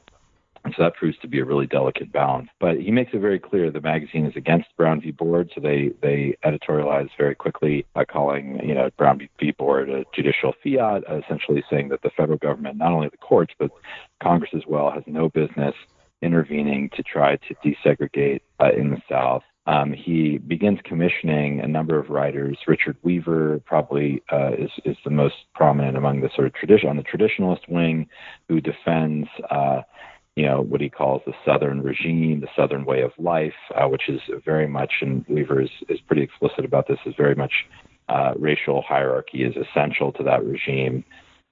And so that proves to be a really delicate balance. But he makes it very clear the magazine is against Brown v. Board, so they, they editorialize very quickly by calling, you know, Brown v. Board a judicial fiat, essentially saying that the federal government, not only the courts, but Congress as well, has no business intervening to try to desegregate uh, in the South um, he begins commissioning a number of writers. Richard Weaver probably uh, is is the most prominent among the sort of tradition on the traditionalist wing, who defends. Uh, you know what he calls the Southern regime, the Southern way of life, uh, which is very much, and Weaver is, is pretty explicit about this, is very much uh, racial hierarchy is essential to that regime.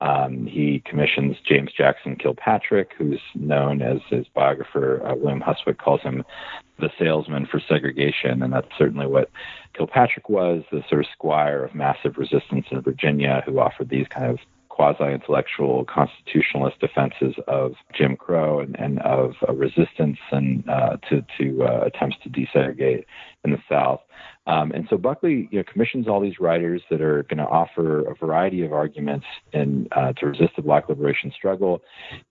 Um, he commissions James Jackson Kilpatrick, who's known as his biographer uh, William Hustwit calls him the salesman for segregation, and that's certainly what Kilpatrick was, the sort of squire of massive resistance in Virginia, who offered these kind of quasi-intellectual constitutionalist defenses of Jim Crow and, and of uh, resistance and uh, to, to uh, attempts to desegregate in the South. Um, and so Buckley you know, commissions all these writers that are going to offer a variety of arguments in, uh, to resist the Black liberation struggle,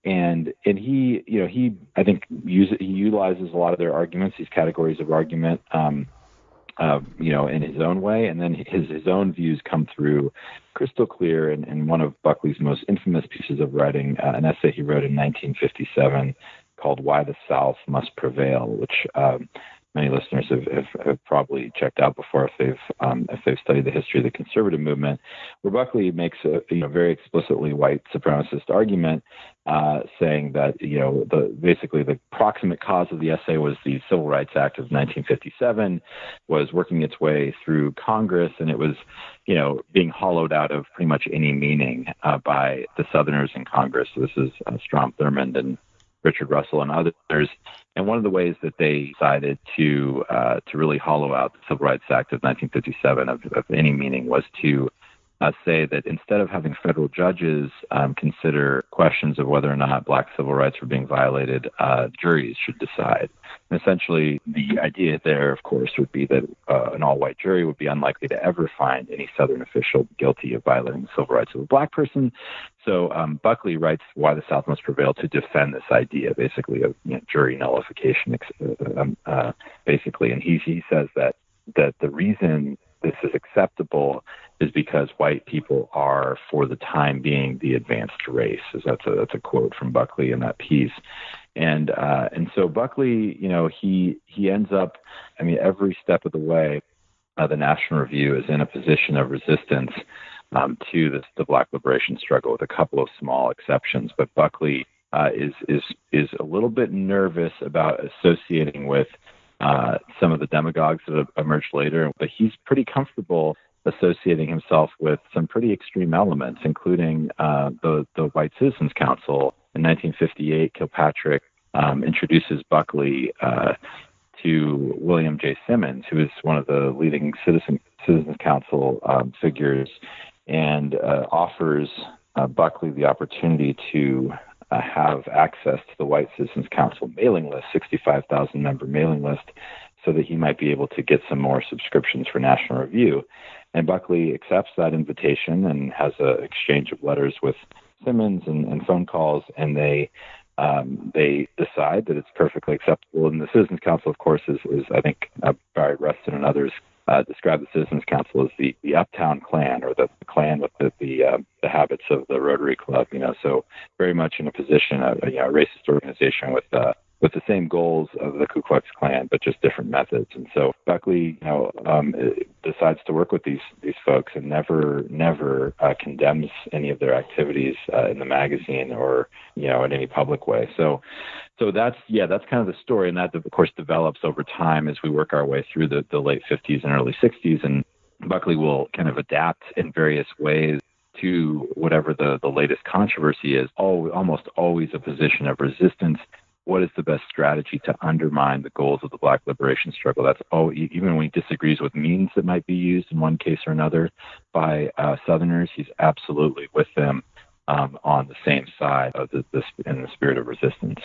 and and he you know he I think use, he utilizes a lot of their arguments, these categories of argument. Um, uh, you know, in his own way, and then his his own views come through crystal clear in, in one of Buckley's most infamous pieces of writing, uh, an essay he wrote in 1957 called "Why the South Must Prevail," which um, many listeners have, have, have, probably checked out before if they've um, if they've studied the history of the conservative movement, where Buckley makes a you know very explicitly white supremacist argument, uh, saying that you know the basically the proximate cause of the essay was the Civil Rights Act of 1957, was working its way through Congress, and it was you know being hollowed out of pretty much any meaning uh, by the Southerners in Congress. So this is uh, Strom Thurmond and Richard Russell and others. And one of the ways that they decided to uh, to really hollow out the Civil Rights Act of 1957 of, of any meaning was to uh, say that instead of having federal judges um, consider questions of whether or not black civil rights were being violated, uh, juries should decide. And essentially, the idea there, of course, would be that uh, an all white jury would be unlikely to ever find any Southern official guilty of violating the civil rights of a black person. So um, Buckley writes Why the South Must Prevail to defend this idea, basically, of you know, jury nullification, uh, um, uh, basically. And he, he says that, that the reason this is acceptable is because white people are, for the time being, the advanced race. That's a that's a quote from Buckley in that piece, and uh, and so Buckley, you know, he he ends up, I mean, every step of the way, uh, the National Review is in a position of resistance um, to the Black liberation struggle, with a couple of small exceptions. But Buckley uh, is is is a little bit nervous about associating with uh, some of the demagogues that emerged later, but he's pretty comfortable associating himself with some pretty extreme elements, including uh, the the White Citizens Council in 1958. Kilpatrick um, introduces Buckley uh, to William J. Simmons, who is one of the leading citizen Citizens Council um, figures, and uh, offers uh, Buckley the opportunity to uh, have access to the White Citizens Council mailing list, 65,000 member mailing list, so that he might be able to get some more subscriptions for National Review. And Buckley accepts that invitation and has an exchange of letters with Simmons and, and phone calls, and they um, they decide that it's perfectly acceptable. And the Citizens Council, of course, is, is I think uh, Barry Reston and others uh, describe the Citizens Council as the, the uptown Klan or the, the Klan with the the, uh, the habits of the Rotary Club. You know, so very much in a position of you know, a racist organization with uh, with the same goals of the Ku Klux Klan, but just different methods. And so Buckley, you know, um, decides to work with these these folks and never never uh, condemns any of their activities uh, in the magazine or you know in any public way. So so that's yeah that's kind of the story, and that of course develops over time as we work our way through the, the late 50s and early 60s, and Buckley will kind of adapt in various ways to whatever the, the latest controversy is, all, almost always a position of resistance what is the best strategy to undermine the goals of the black liberation struggle. That's oh, even when he disagrees with means that might be used in one case or another by uh, Southerners, he's absolutely with them um, on the same side of the, the, in the spirit of resistance.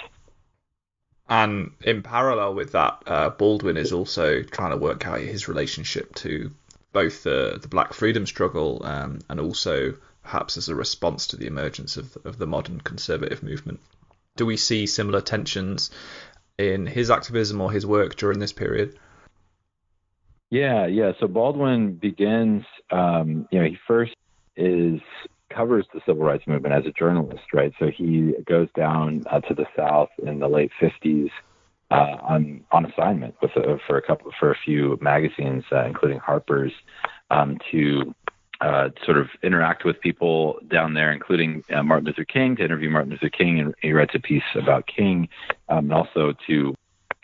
And in parallel with that, uh, Baldwin is also trying to work out his relationship to both the, the black freedom struggle um, and also perhaps as a response to the emergence of, of the modern conservative movement do we see similar tensions in his activism or his work during this period? Yeah, yeah. So Baldwin begins, um, you know, he first is covers the civil rights movement as a journalist, right? So he goes down uh, to the South in the late 50s uh, on on assignment with a, for a couple for a few magazines, uh, including Harper's, um, to uh, sort of interact with people down there, including uh, Martin Luther King, to interview Martin Luther King, and he writes a piece about King, um, and also to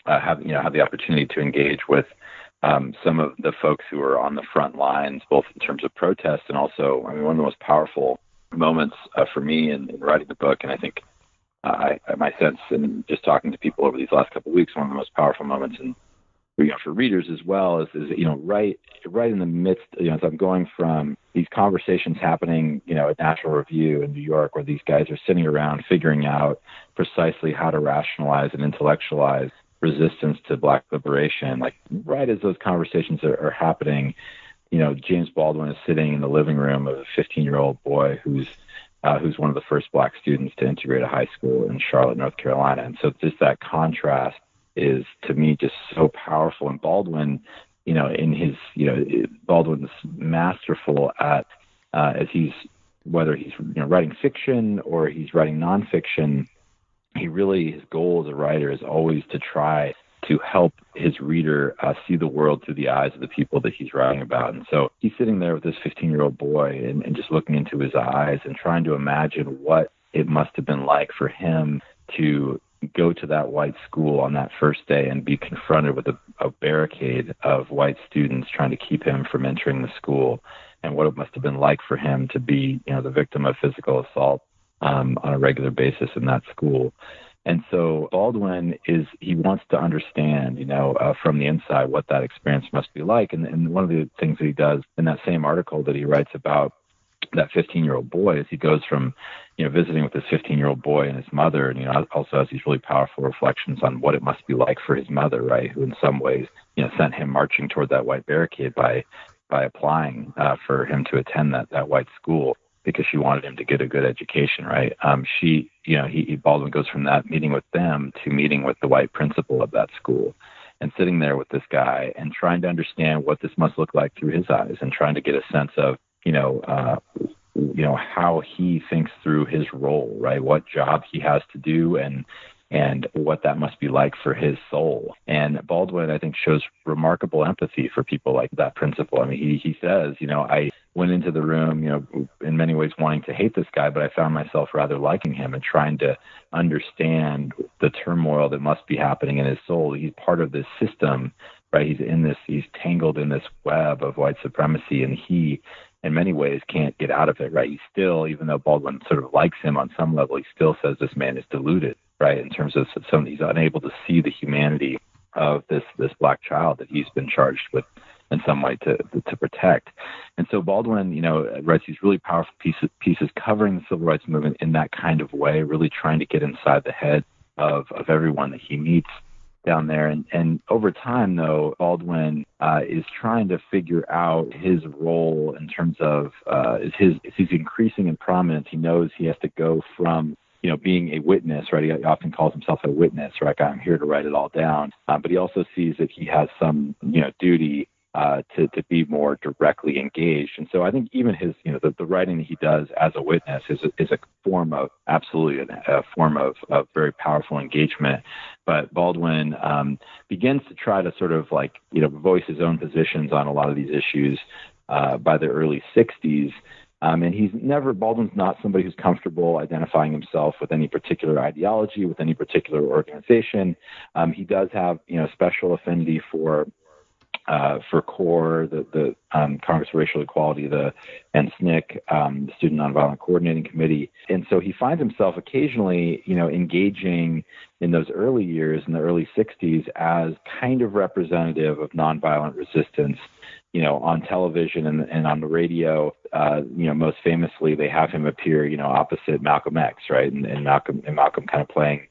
uh, have you know have the opportunity to engage with um, some of the folks who are on the front lines, both in terms of protest and also, I mean, one of the most powerful moments uh, for me in, in writing the book, and I think uh, I, my sense in just talking to people over these last couple of weeks, one of the most powerful moments in you know, for readers as well is, is you know right right in the midst you know as I'm going from these conversations happening you know at National Review in New York where these guys are sitting around figuring out precisely how to rationalize and intellectualize resistance to black liberation like right as those conversations are, are happening you know James Baldwin is sitting in the living room of a 15 year old boy who's uh, who's one of the first black students to integrate a high school in Charlotte, North Carolina. And so just that contrast is to me just so powerful. And Baldwin, you know, in his, you know, Baldwin's masterful at uh, as he's whether he's you know writing fiction or he's writing nonfiction. He really his goal as a writer is always to try to help his reader uh, see the world through the eyes of the people that he's writing about. And so he's sitting there with this 15 year old boy and, and just looking into his eyes and trying to imagine what it must have been like for him to go to that white school on that first day and be confronted with a, a barricade of white students trying to keep him from entering the school and what it must have been like for him to be, you know, the victim of physical assault um, on a regular basis in that school. And so Baldwin is he wants to understand, you know, uh, from the inside what that experience must be like. And, and one of the things that he does in that same article that he writes about that 15 year old boy as he goes from you know visiting with this 15 year old boy and his mother and you know also has these really powerful reflections on what it must be like for his mother right who in some ways you know sent him marching toward that white barricade by by applying uh, for him to attend that that white school because she wanted him to get a good education right? Um she you know he, he baldwin goes from that meeting with them to meeting with the white principal of that school and sitting there with this guy and trying to understand what this must look like through his eyes and trying to get a sense of you know, uh, you know how he thinks through his role, right? What job he has to do, and and what that must be like for his soul. And Baldwin, I think, shows remarkable empathy for people like that principal. I mean, he he says, you know, I went into the room, you know, in many ways wanting to hate this guy, but I found myself rather liking him and trying to understand the turmoil that must be happening in his soul. He's part of this system, right? He's in this, he's tangled in this web of white supremacy, and he in many ways can't get out of it, right? He still, even though Baldwin sort of likes him on some level, he still says this man is deluded, right? In terms of some, he's unable to see the humanity of this this black child that he's been charged with in some way to to protect. And so Baldwin, you know, writes these really powerful pieces pieces covering the civil rights movement in that kind of way, really trying to get inside the head of of everyone that he meets down there. And, and over time, though, Baldwin uh, is trying to figure out his role in terms of uh, is his is he's increasing in prominence. He knows he has to go from you know being a witness, right? He often calls himself a witness, right? I'm here to write it all down. Uh, but he also sees that he has some you know duty uh, to to be more directly engaged. And so I think even his you know the, the writing he does as a witness is a, is a form of absolutely a, a form of, of very powerful engagement. But Baldwin um, begins to try to sort of like you know voice his own positions on a lot of these issues uh, by the early 60s. Um, and he's never, Baldwin's not somebody who's comfortable identifying himself with any particular ideology, with any particular organization. Um, he does have, you know, special affinity for uh, for CORE, the, the um, Congress for Racial Equality, the and SNCC, um, the Student Nonviolent Coordinating Committee, and so he finds himself occasionally, you know, engaging in those early years, in the early '60s, as kind of representative of nonviolent resistance. You know, on television and, and on the radio, uh, you know, most famously, they have him appear, you know, opposite Malcolm X, right? And, and Malcolm, and Malcolm kind of playing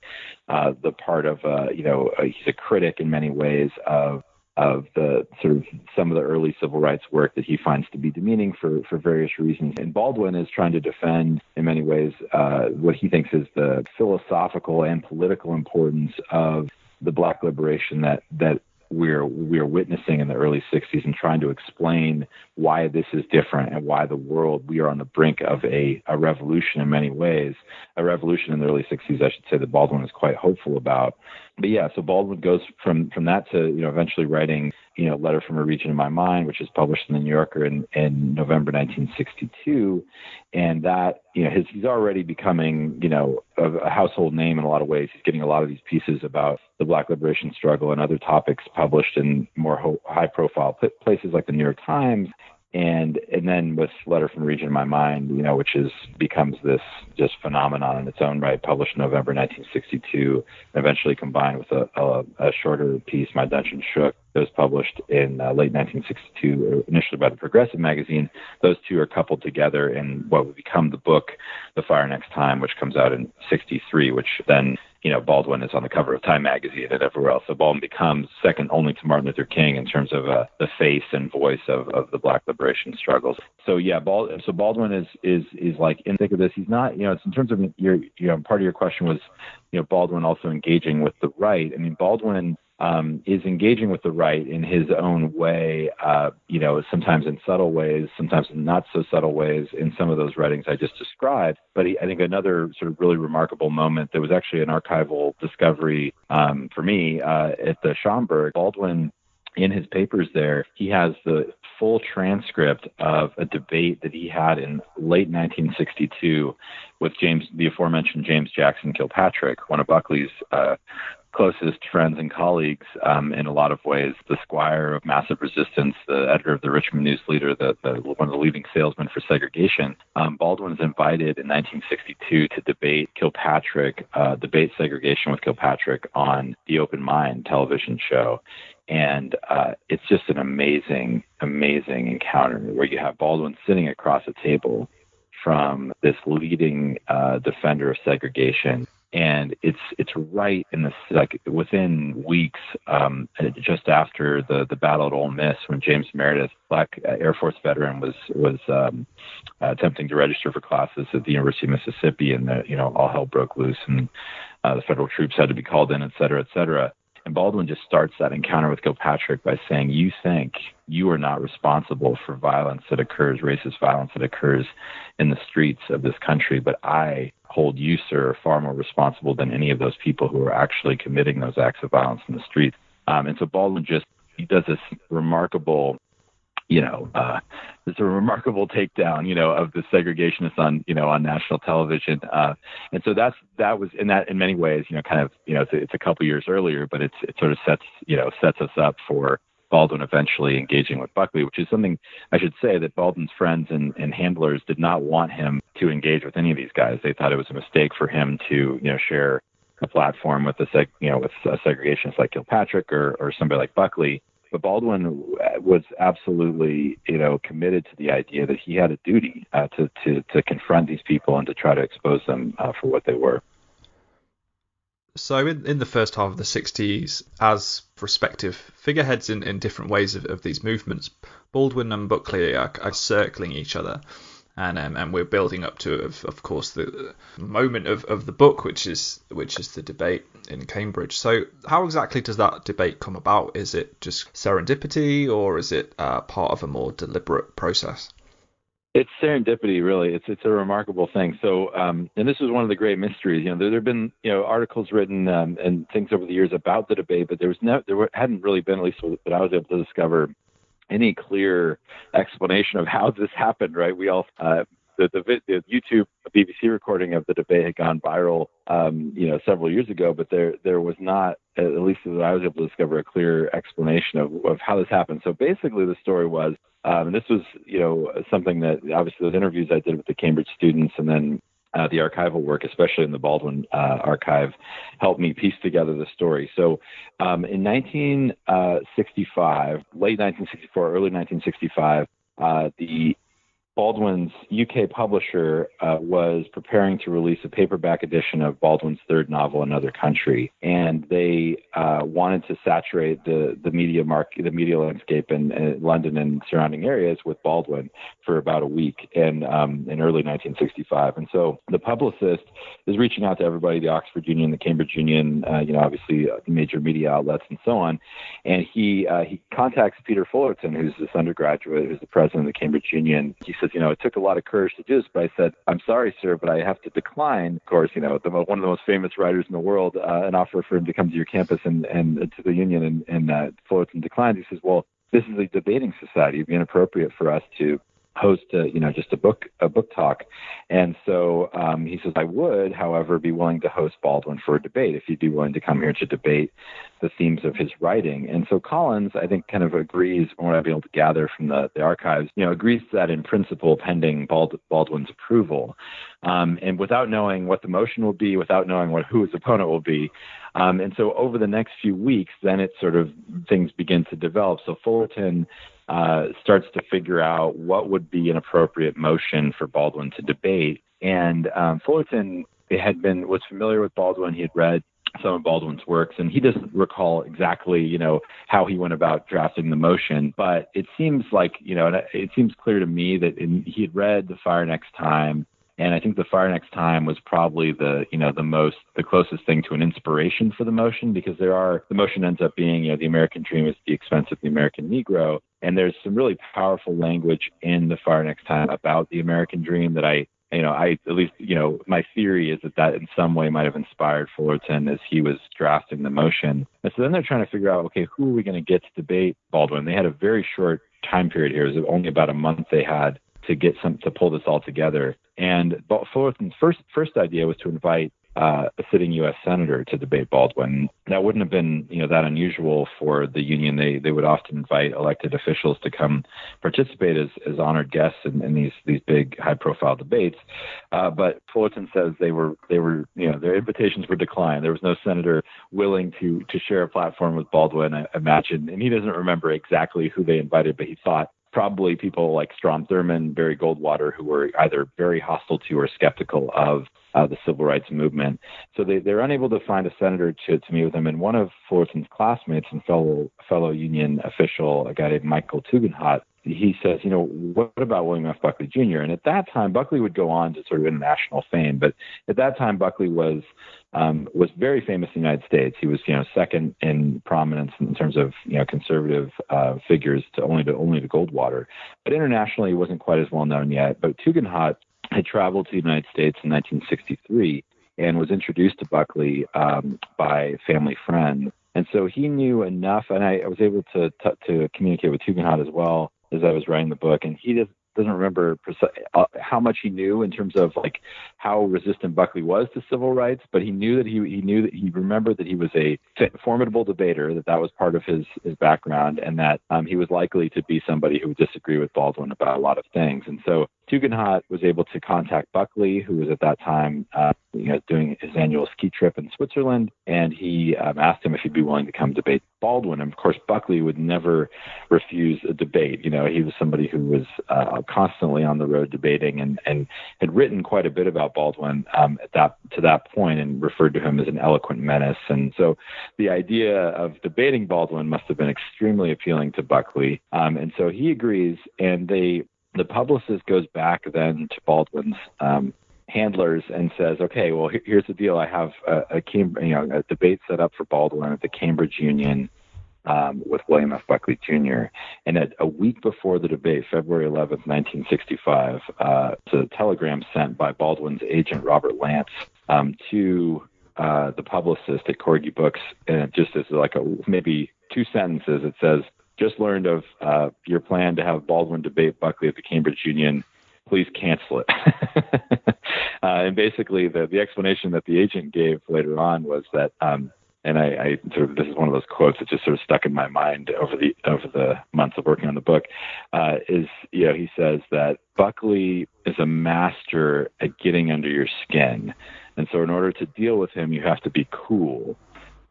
uh, the part of, uh, you know, he's a critic in many ways of of the sort of some of the early civil rights work that he finds to be demeaning for, for various reasons. And Baldwin is trying to defend, in many ways, uh, what he thinks is the philosophical and political importance of the black liberation that that we're we're witnessing in the early 60s and trying to explain why this is different and why the world we are on the brink of a, a revolution in many ways a revolution in the early 60s i should say that baldwin is quite hopeful about. But yeah, so Baldwin goes from from that to you know eventually writing you know Letter from a Region in My Mind, which is published in the New Yorker in, in November 1962, and that you know his, he's already becoming you know a, a household name in a lot of ways. He's getting a lot of these pieces about the Black liberation struggle and other topics published in more ho- high profile places like the New York Times and and then with letter from region of my mind you know which is becomes this just phenomenon in its own right published in november 1962 and eventually combined with a, a, a shorter piece my dungeon shook that was published in uh, late 1962 initially by the progressive magazine. Those two are coupled together in what would become the book the fire next time which comes out in 63 which then you know, Baldwin is on the cover of Time magazine and everywhere else. So Baldwin becomes second only to Martin Luther King in terms of uh, the face and voice of, of the Black liberation struggles. So yeah, Bald, so Baldwin is is is like in think of this. He's not, you know, it's in terms of your, you know, part of your question was, you know, Baldwin also engaging with the right. I mean, Baldwin um, is engaging with the right in his own way, uh, you know, sometimes in subtle ways, sometimes in not so subtle ways in some of those writings I just described. But he, I think another sort of really remarkable moment, there was actually an archival discovery um, for me uh, at the Schomburg. Baldwin in his papers there, he has the full transcript of a debate that he had in late 1962 with James, the aforementioned James Jackson Kilpatrick, one of Buckley's uh, closest friends and colleagues um, in a lot of ways. The squire of massive resistance, the editor of the Richmond News Leader, the, the one of the leading salesmen for segregation. Um, Baldwin was invited in 1962 to debate Kilpatrick, uh, debate segregation with Kilpatrick on the Open Mind television show. And uh, it's just an amazing, amazing encounter where you have Baldwin sitting across a table from this leading uh, defender of segregation and it's it's right in the like within weeks, um, just after the the battle at Ole Miss, when James Meredith, black uh, Air Force veteran, was was um, attempting to register for classes at the University of Mississippi, and the you know all hell broke loose, and uh, the federal troops had to be called in, et cetera, et cetera. And Baldwin just starts that encounter with Kilpatrick by saying, You think you are not responsible for violence that occurs, racist violence that occurs in the streets of this country, but I hold you, sir, far more responsible than any of those people who are actually committing those acts of violence in the streets. Um, and so Baldwin just he does this remarkable, you know, uh, it's a remarkable takedown, you know, of the segregationists on, you know, on national television. Uh, and so that's that was in that in many ways, you know, kind of, you know, it's it's a couple years earlier, but it's it sort of sets, you know, sets us up for Baldwin eventually engaging with Buckley, which is something I should say that Baldwin's friends and, and handlers did not want him to engage with any of these guys. They thought it was a mistake for him to, you know, share a platform with a seg, you know, with a segregationist like Kilpatrick or, or somebody like Buckley. But Baldwin was absolutely, you know, committed to the idea that he had a duty uh, to, to to confront these people and to try to expose them uh, for what they were. So, in, in the first half of the 60s, as respective figureheads in, in different ways of, of these movements, Baldwin and Buckley are, are circling each other. And, um, and we're building up to, of, of course, the moment of, of the book, which is which is the debate in Cambridge. So, how exactly does that debate come about? Is it just serendipity, or is it uh, part of a more deliberate process? It's serendipity, really. It's it's a remarkable thing. So, um, and this is one of the great mysteries. You know, there, there have been you know articles written um, and things over the years about the debate, but there was no, there were, hadn't really been, at least that I was able to discover, any clear explanation of how this happened. Right? We all uh, the, the, the YouTube BBC recording of the debate had gone viral, um, you know, several years ago, but there there was not, at least as I was able to discover, a clear explanation of, of how this happened. So basically, the story was, um, and this was, you know, something that obviously those interviews I did with the Cambridge students, and then uh, the archival work, especially in the Baldwin uh, archive, helped me piece together the story. So, um, in 1965, late 1964, early 1965, uh, the Baldwin's UK publisher uh, was preparing to release a paperback edition of Baldwin's third novel, Another Country, and they uh, wanted to saturate the the media market, the media landscape in, in, London and surrounding areas with Baldwin for about a week in um, in early 1965. And so the publicist is reaching out to everybody, the Oxford Union, the Cambridge Union, uh, you know, obviously uh, major media outlets and so on, and he uh, he contacts Peter Fullerton, who's this undergraduate, who's the president of the Cambridge Union. He says you know, it took a lot of courage to do this, but I said, I'm sorry, sir, but I have to decline. Of course, you know, the, one of the most famous writers in the world, uh, an offer for him to come to your campus and, and to the union, and, and uh, Fullerton declined. He says, well, this is a debating society. It'd be inappropriate for us to host a, you know just a book a book talk. And so um, he says i would however be willing to host baldwin for a debate if you'd be willing to come here to debate the themes of his writing. And so collins i think kind of agrees from what i've been able to gather from the, the archives you know agrees to that in principle pending Bald, baldwin's approval. Um, and without knowing what the motion will be without knowing what who his opponent will be um, and so over the next few weeks then it sort of things begin to develop. So fullerton uh, starts to figure out what would be an appropriate motion for Baldwin to debate. And um, Fullerton had been was familiar with Baldwin. He had read some of Baldwin's works, and he doesn't recall exactly, you know, how he went about drafting the motion. But it seems like, you know, it seems clear to me that in, he had read The Fire Next Time, and I think The Fire Next Time was probably the, you know, the most, the closest thing to an inspiration for the motion because there are, the motion ends up being, you know, the American dream is the expense of the American Negro. And there's some really powerful language in The Fire Next Time about the American dream that I, you know, I at least, you know, my theory is that that in some way might have inspired Fullerton as he was drafting the motion. And so then they're trying to figure out, okay, who are we going to get to debate Baldwin? They had a very short time period here. It was only about a month they had to get some to pull this all together. And Fullerton's first first idea was to invite uh, a sitting U.S. senator to debate Baldwin. That wouldn't have been, you know, that unusual for the union. They they would often invite elected officials to come participate as, as honored guests in, in these these big high profile debates. Uh, but Fullerton says they were they were you know their invitations were declined. There was no senator willing to to share a platform with Baldwin. I imagine, and he doesn't remember exactly who they invited, but he thought probably people like Strom Thurmond, Barry Goldwater, who were either very hostile to or skeptical of uh, the civil rights movement. So they, they're unable to find a senator to, to meet with them. And one of Fullerton's classmates and fellow fellow union official, a guy named Michael Tugendhat, he says, you know, what about William F. Buckley Jr.? And at that time, Buckley would go on to sort of international fame, but at that time, Buckley was um, was very famous in the United States. He was, you know, second in prominence in terms of you know conservative uh, figures to only to only to Goldwater, but internationally, he wasn't quite as well known yet. But Tugendhat had traveled to the United States in 1963 and was introduced to Buckley um, by family friends. And so he knew enough, and I, I was able to, to to communicate with Tugendhat as well as I was writing the book, and he just doesn't remember uh, how much he knew in terms of like how resistant Buckley was to civil rights, but he knew that he he knew that he remembered that he was a formidable debater, that that was part of his his background, and that um, he was likely to be somebody who would disagree with Baldwin about a lot of things. And so Tugendhat was able to contact Buckley, who was at that time uh, you know, doing his annual ski trip in Switzerland, and he um, asked him if he'd be willing to come debate Baldwin. And of course, Buckley would never refuse a debate. You know, he was somebody who was uh, constantly on the road debating and, and had written quite a bit about Baldwin um, at that to that point and referred to him as an eloquent menace. And so the idea of debating Baldwin must have been extremely appealing to Buckley. Um, and so he agrees, and they the publicist goes back then to Baldwin's um, handlers and says, "Okay, well, here's the deal. I have a, a Cam- you know a debate set up for Baldwin at the Cambridge Union um, with William F. Buckley Jr. And at, a week before the debate, February 11th, 1965, uh, a telegram sent by Baldwin's agent Robert Lantz um, to uh, the publicist at Corgi Books, and just as like a maybe two sentences, it says, "Just learned of uh, your plan to have Baldwin debate Buckley at the Cambridge Union." please cancel it. uh, and basically, the, the explanation that the agent gave later on was that, um, and I, I sort of this is one of those quotes that just sort of stuck in my mind over the over the months of working on the book. Uh, is you know he says that Buckley is a master at getting under your skin, and so in order to deal with him, you have to be cool.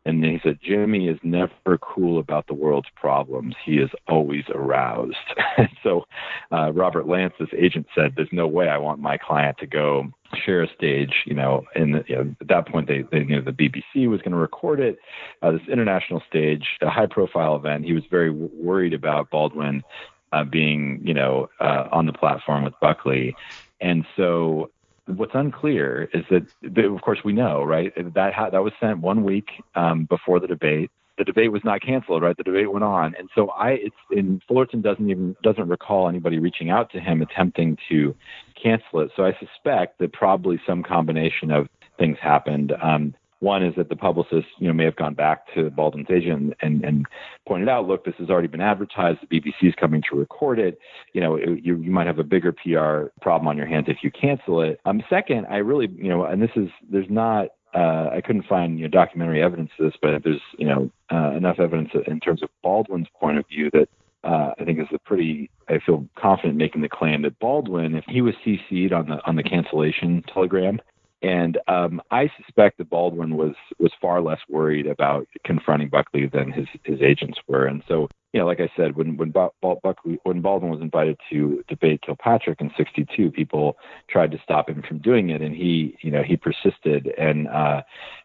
And he said, Jimmy is never cool about the world's problems. He is always aroused. so uh, Robert Lantz's agent said, There's no way I want my client to go share a stage. You know, and you know, at that point, they, they knew the BBC was going to record it, uh, this international stage, a high profile event. He was very w- worried about Baldwin uh, being, you know, uh, on the platform with Buckley. And so what's unclear is that, of course, we know, right? That ha- that was sent one week um, before the debate. The debate was not canceled, right? The debate went on, and so I, it's in Fullerton doesn't even doesn't recall anybody reaching out to him attempting to cancel it. So I suspect that probably some combination of things happened. Um, one is that the publicist, you know, may have gone back to Baldwin's agent and, and pointed out, look, this has already been advertised. The BBC is coming to record it. You know, it, you, you might have a bigger PR problem on your hands if you cancel it. Um, second, I really, you know, and this is, there's not, uh, I couldn't find you know, documentary evidence of this, but there's, you know, uh, enough evidence in terms of Baldwin's point of view that uh, I think is a pretty. I feel confident making the claim that Baldwin, if he was CC'd on the on the cancellation telegram, and um, I suspect that Baldwin was was far less worried about confronting Buckley than his his agents were. And so, you know, like I said, when when Buckley when Baldwin was invited to debate Kilpatrick in '62, people tried to stop him from doing it, and he, you know, he persisted. And uh,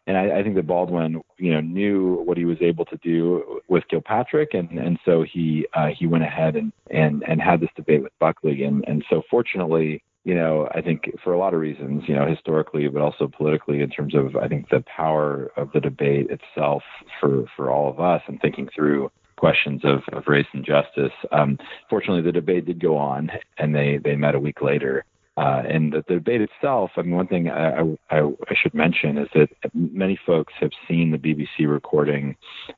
and I, I think that Baldwin, you know, knew what he was able to do with Kilpatrick, and and so he uh, he went ahead and and and had this debate with Buckley. And and so fortunately you know, I think for a lot of reasons, you know, historically, but also politically, in terms of I think the power of the debate itself for for all of us and thinking through questions of, of race and justice. Um, fortunately, the debate did go on, and they they met a week later. Uh, and the, the, debate itself, I mean, one thing I, I, I, should mention is that many folks have seen the BBC recording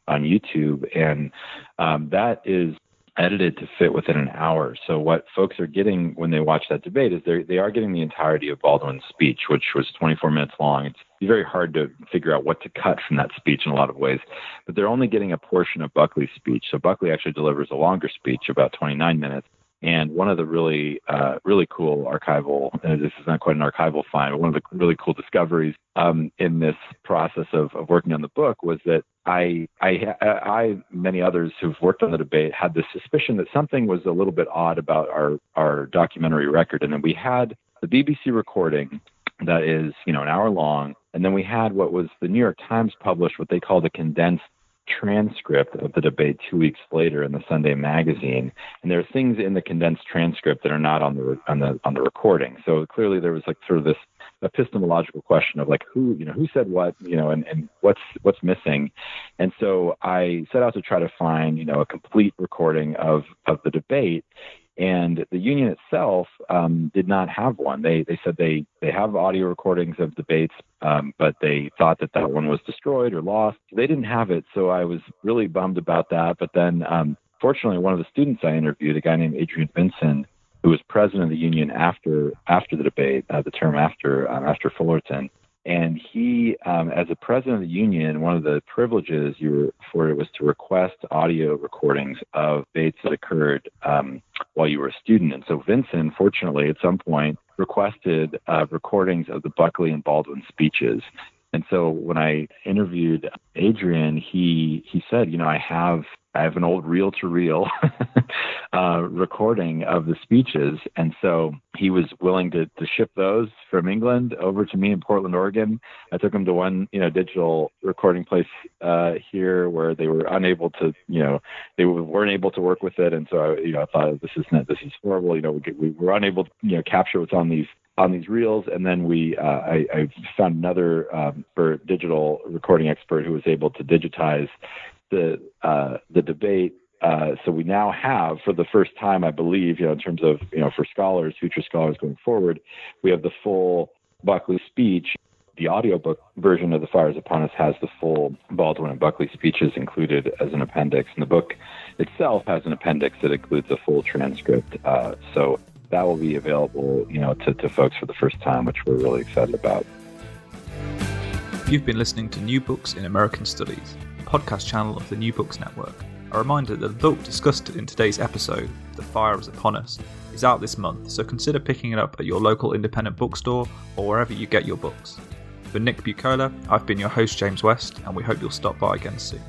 on YouTube, and um, that is edited to fit within an hour. So what folks are getting when they watch that debate is they they are getting the entirety of Baldwin's speech, which was 24 minutes long. It's very hard to figure out what to cut from that speech in a lot of ways, but they're only getting a portion of Buckley's speech. So Buckley actually delivers a longer speech, about 29 minutes. And one of the really, uh, really cool archival, and this is not quite an archival find, but one of the really cool discoveries um, in this process of, of working on the book was that I, I, uh, I, many others who've worked on the debate had the suspicion that something was a little bit odd about our, our documentary record. And then we had the BBC recording that is, you know, an hour long. And then we had what was the New York Times published what they called a condensed transcript of the debate two weeks later in the Sunday magazine, and there are things in the condensed transcript that are not on the on the on the recording. So clearly there was like sort of this epistemological question of like who you know who said what you know and, and what's what's missing and so i set out to try to find you know a complete recording of of the debate and the union itself um, did not have one. They they said they they have audio recordings of debates, um, but they thought that that one was destroyed or lost. They didn't have it, so I was really bummed about that. But then, um, fortunately, one of the students I interviewed, a guy named Adrian Vinson, who was president of the union after after the debate, uh, the term after um, after Fullerton, and he, um, as a president of the union, one of the privileges you were afforded was to request audio recordings of debates that occurred um, while you were a student. And so Vincent, fortunately, at some point, requested uh, recordings of the Buckley and Baldwin speeches. And so when I interviewed Adrian, he he said, you know, I have I have an old reel to reel recording of the speeches. And so he was willing to, to ship those from England over to me in Portland, Oregon. I took him to one, you know, digital recording place uh, here where they were unable to, you know, they weren't able to work with it. And so, I, you know, I thought this is not, this is horrible. You know, we, we were unable to, you know, capture what's on these on these reels, and then we uh, I, I found another um, for digital recording expert who was able to digitize the uh, the debate. Uh, so we now have, for the first time, I believe, you know, in terms of you know, for scholars, future scholars going forward, we have the full Buckley speech. The audiobook version of The Fire Is Upon Us has the full Baldwin and Buckley speeches included as an appendix, and the book itself has an appendix that includes a full transcript. Uh, so that will be available, you know, to, to folks for the first time, which we're really excited about. You've been listening to New Books in American Studies podcast channel of the New Books Network. A reminder that the book discussed in today's episode, The Fire is Upon Us, is out this month, so consider picking it up at your local independent bookstore or wherever you get your books. For Nick Buccola, I've been your host James West, and we hope you'll stop by again soon.